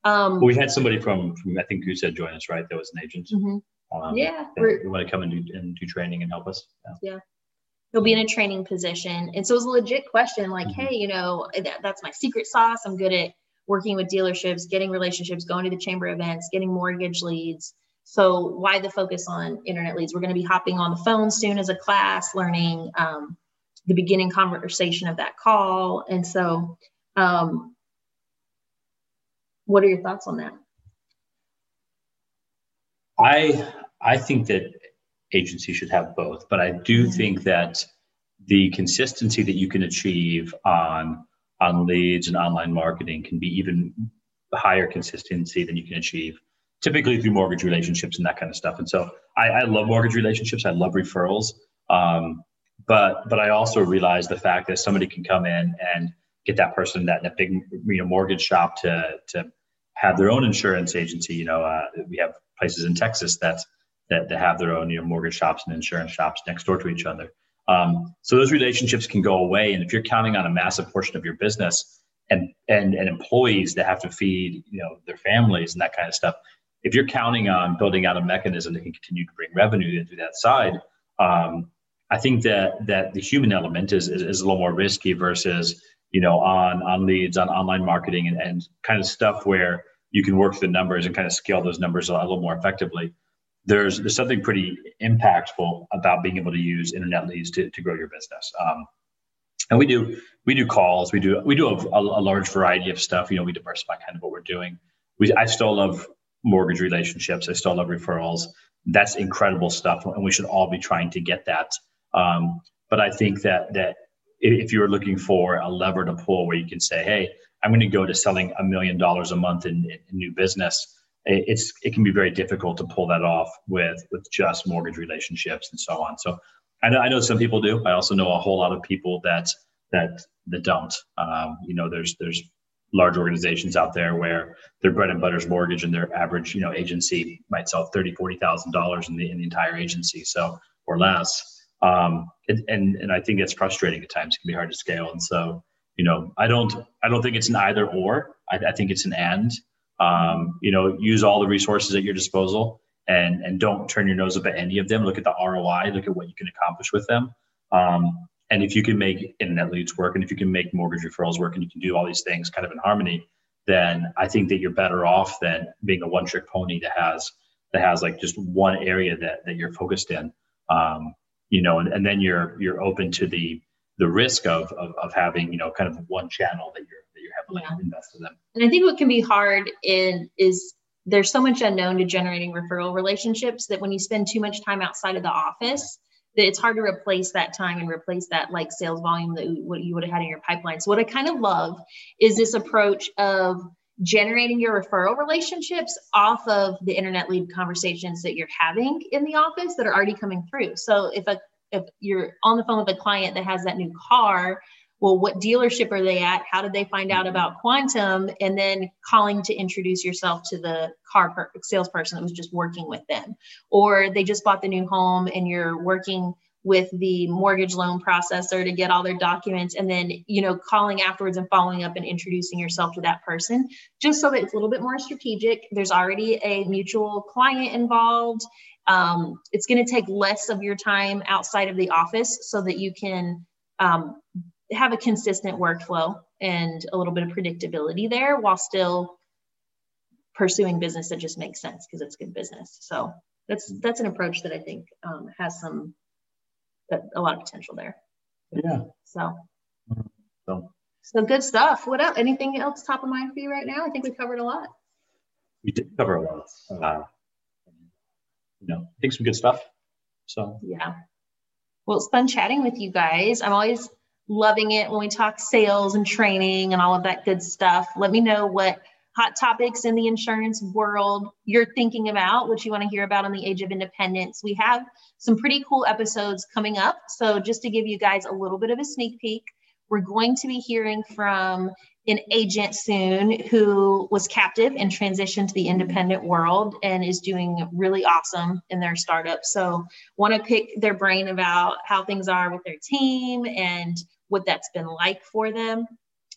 um we had somebody from from I think Goosehead join us, right? That was an agent. Mm-hmm. Um, yeah. We want to come and do and do training and help us. Yeah. yeah. He'll be in a training position. And so it was a legit question like, mm-hmm. hey, you know, that, that's my secret sauce. I'm good at working with dealerships, getting relationships, going to the chamber events, getting mortgage leads So why the focus on internet leads? We're going to be hopping on the phone soon as a class, learning um, the beginning conversation of that call. And so, um, what are your thoughts on that? I I think that agency should have both, but I do mm-hmm. think that the consistency that you can achieve on on leads and online marketing can be even higher consistency than you can achieve typically through mortgage relationships and that kind of stuff. And so I, I love mortgage relationships. I love referrals. Um, but but I also realize the fact that somebody can come in and get that person that, that big you know mortgage shop to to have their own insurance agency. You know, uh, we have places in Texas that that, that have their own you know mortgage shops and insurance shops next door to each other. Um, so those relationships can go away, and if you're counting on a massive portion of your business and and and employees that have to feed you know their families and that kind of stuff, if you're counting on building out a mechanism that can continue to bring revenue through that side, um, I think that that the human element is, is, is a little more risky versus you know on on leads on online marketing and, and kind of stuff where you can work the numbers and kind of scale those numbers a little more effectively. There's there's something pretty impactful about being able to use internet leads to, to grow your business. Um, and we do we do calls, we do we do a, a, large variety of stuff. You know, we diversify kind of what we're doing. We I still love mortgage relationships. I still love referrals. That's incredible stuff, and we should all be trying to get that um, but I think that that if you're looking for a lever to pull where you can say, hey, I'm going to go to selling a million dollars a month in, in new business, it's it can be very difficult to pull that off with with just mortgage relationships and so on. So I know I know some people do. I also know a whole lot of people that that that don't. Um, you know, there's there's large organizations out there where their bread and butter is mortgage and their average you know agency might sell thirty forty thousand dollars in the in the entire agency so or less um, and, and and I think it's frustrating at times. It can be hard to scale, and so you know, I don't I don't think it's an either or. I, I think it's an and. Um, you know, use all the resources at your disposal, and and don't turn your nose up at any of them. Look at the ROI. Look at what you can accomplish with them. Um, and if you can make internet leads work, and if you can make mortgage referrals work, and you can do all these things kind of in harmony, then I think that you're better off than being a one-trick pony that has that has like just one area that that you're focused in. Um, you know, and, and then you're you're open to the the risk of, of, of having you know kind of one channel that you're that you're heavily yeah. invested in. And I think what can be hard in is there's so much unknown to generating referral relationships that when you spend too much time outside of the office, it's hard to replace that time and replace that like sales volume that what you would have had in your pipeline. So what I kind of love is this approach of generating your referral relationships off of the internet lead conversations that you're having in the office that are already coming through. So if a if you're on the phone with a client that has that new car, well, what dealership are they at? How did they find out about Quantum? And then calling to introduce yourself to the car per- salesperson that was just working with them, or they just bought the new home and you're working with the mortgage loan processor to get all their documents and then you know calling afterwards and following up and introducing yourself to that person just so that it's a little bit more strategic there's already a mutual client involved um, it's going to take less of your time outside of the office so that you can um, have a consistent workflow and a little bit of predictability there while still pursuing business that just makes sense because it's good business so that's that's an approach that i think um, has some a lot of potential there. Yeah. So. So. So good stuff. What else? Anything else top of mind for you right now? I think we covered a lot. We did cover a lot. Uh, you know, I think some good stuff. So. Yeah. Well, it's fun chatting with you guys. I'm always loving it when we talk sales and training and all of that good stuff. Let me know what hot topics in the insurance world you're thinking about, what you want to hear about on the age of independence. We have some pretty cool episodes coming up. So, just to give you guys a little bit of a sneak peek, we're going to be hearing from an agent soon who was captive and transitioned to the independent world and is doing really awesome in their startup. So, want to pick their brain about how things are with their team and what that's been like for them.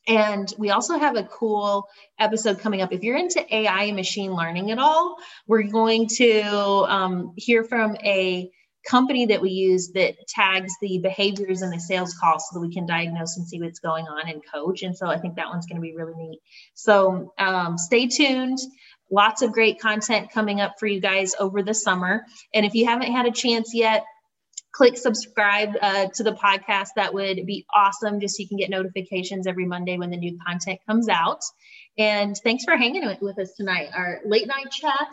And we also have a cool episode coming up. If you're into AI and machine learning at all, we're going to um, hear from a company that we use that tags the behaviors in the sales call so that we can diagnose and see what's going on and coach. And so I think that one's going to be really neat. So um, stay tuned. lots of great content coming up for you guys over the summer. And if you haven't had a chance yet, click subscribe uh, to the podcast. That would be awesome, just so you can get notifications every Monday when the new content comes out. And thanks for hanging with us tonight. Our late night chat,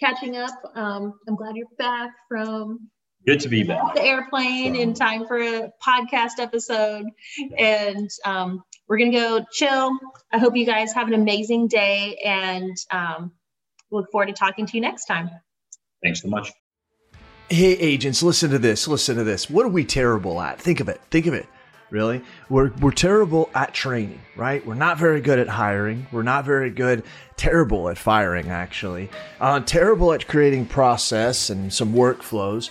catching up. Um, I'm glad you're back from Good to be back. The airplane in time for a podcast episode. And um, we're going to go chill. I hope you guys have an amazing day and um, look forward to talking to you next time. Thanks so much. Hey, agents, listen to this. Listen to this. What are we terrible at? Think of it. Think of it really. We're, we're terrible at training, right? We're not very good at hiring. We're not very good, terrible at firing, actually. Uh, terrible at creating process and some workflows.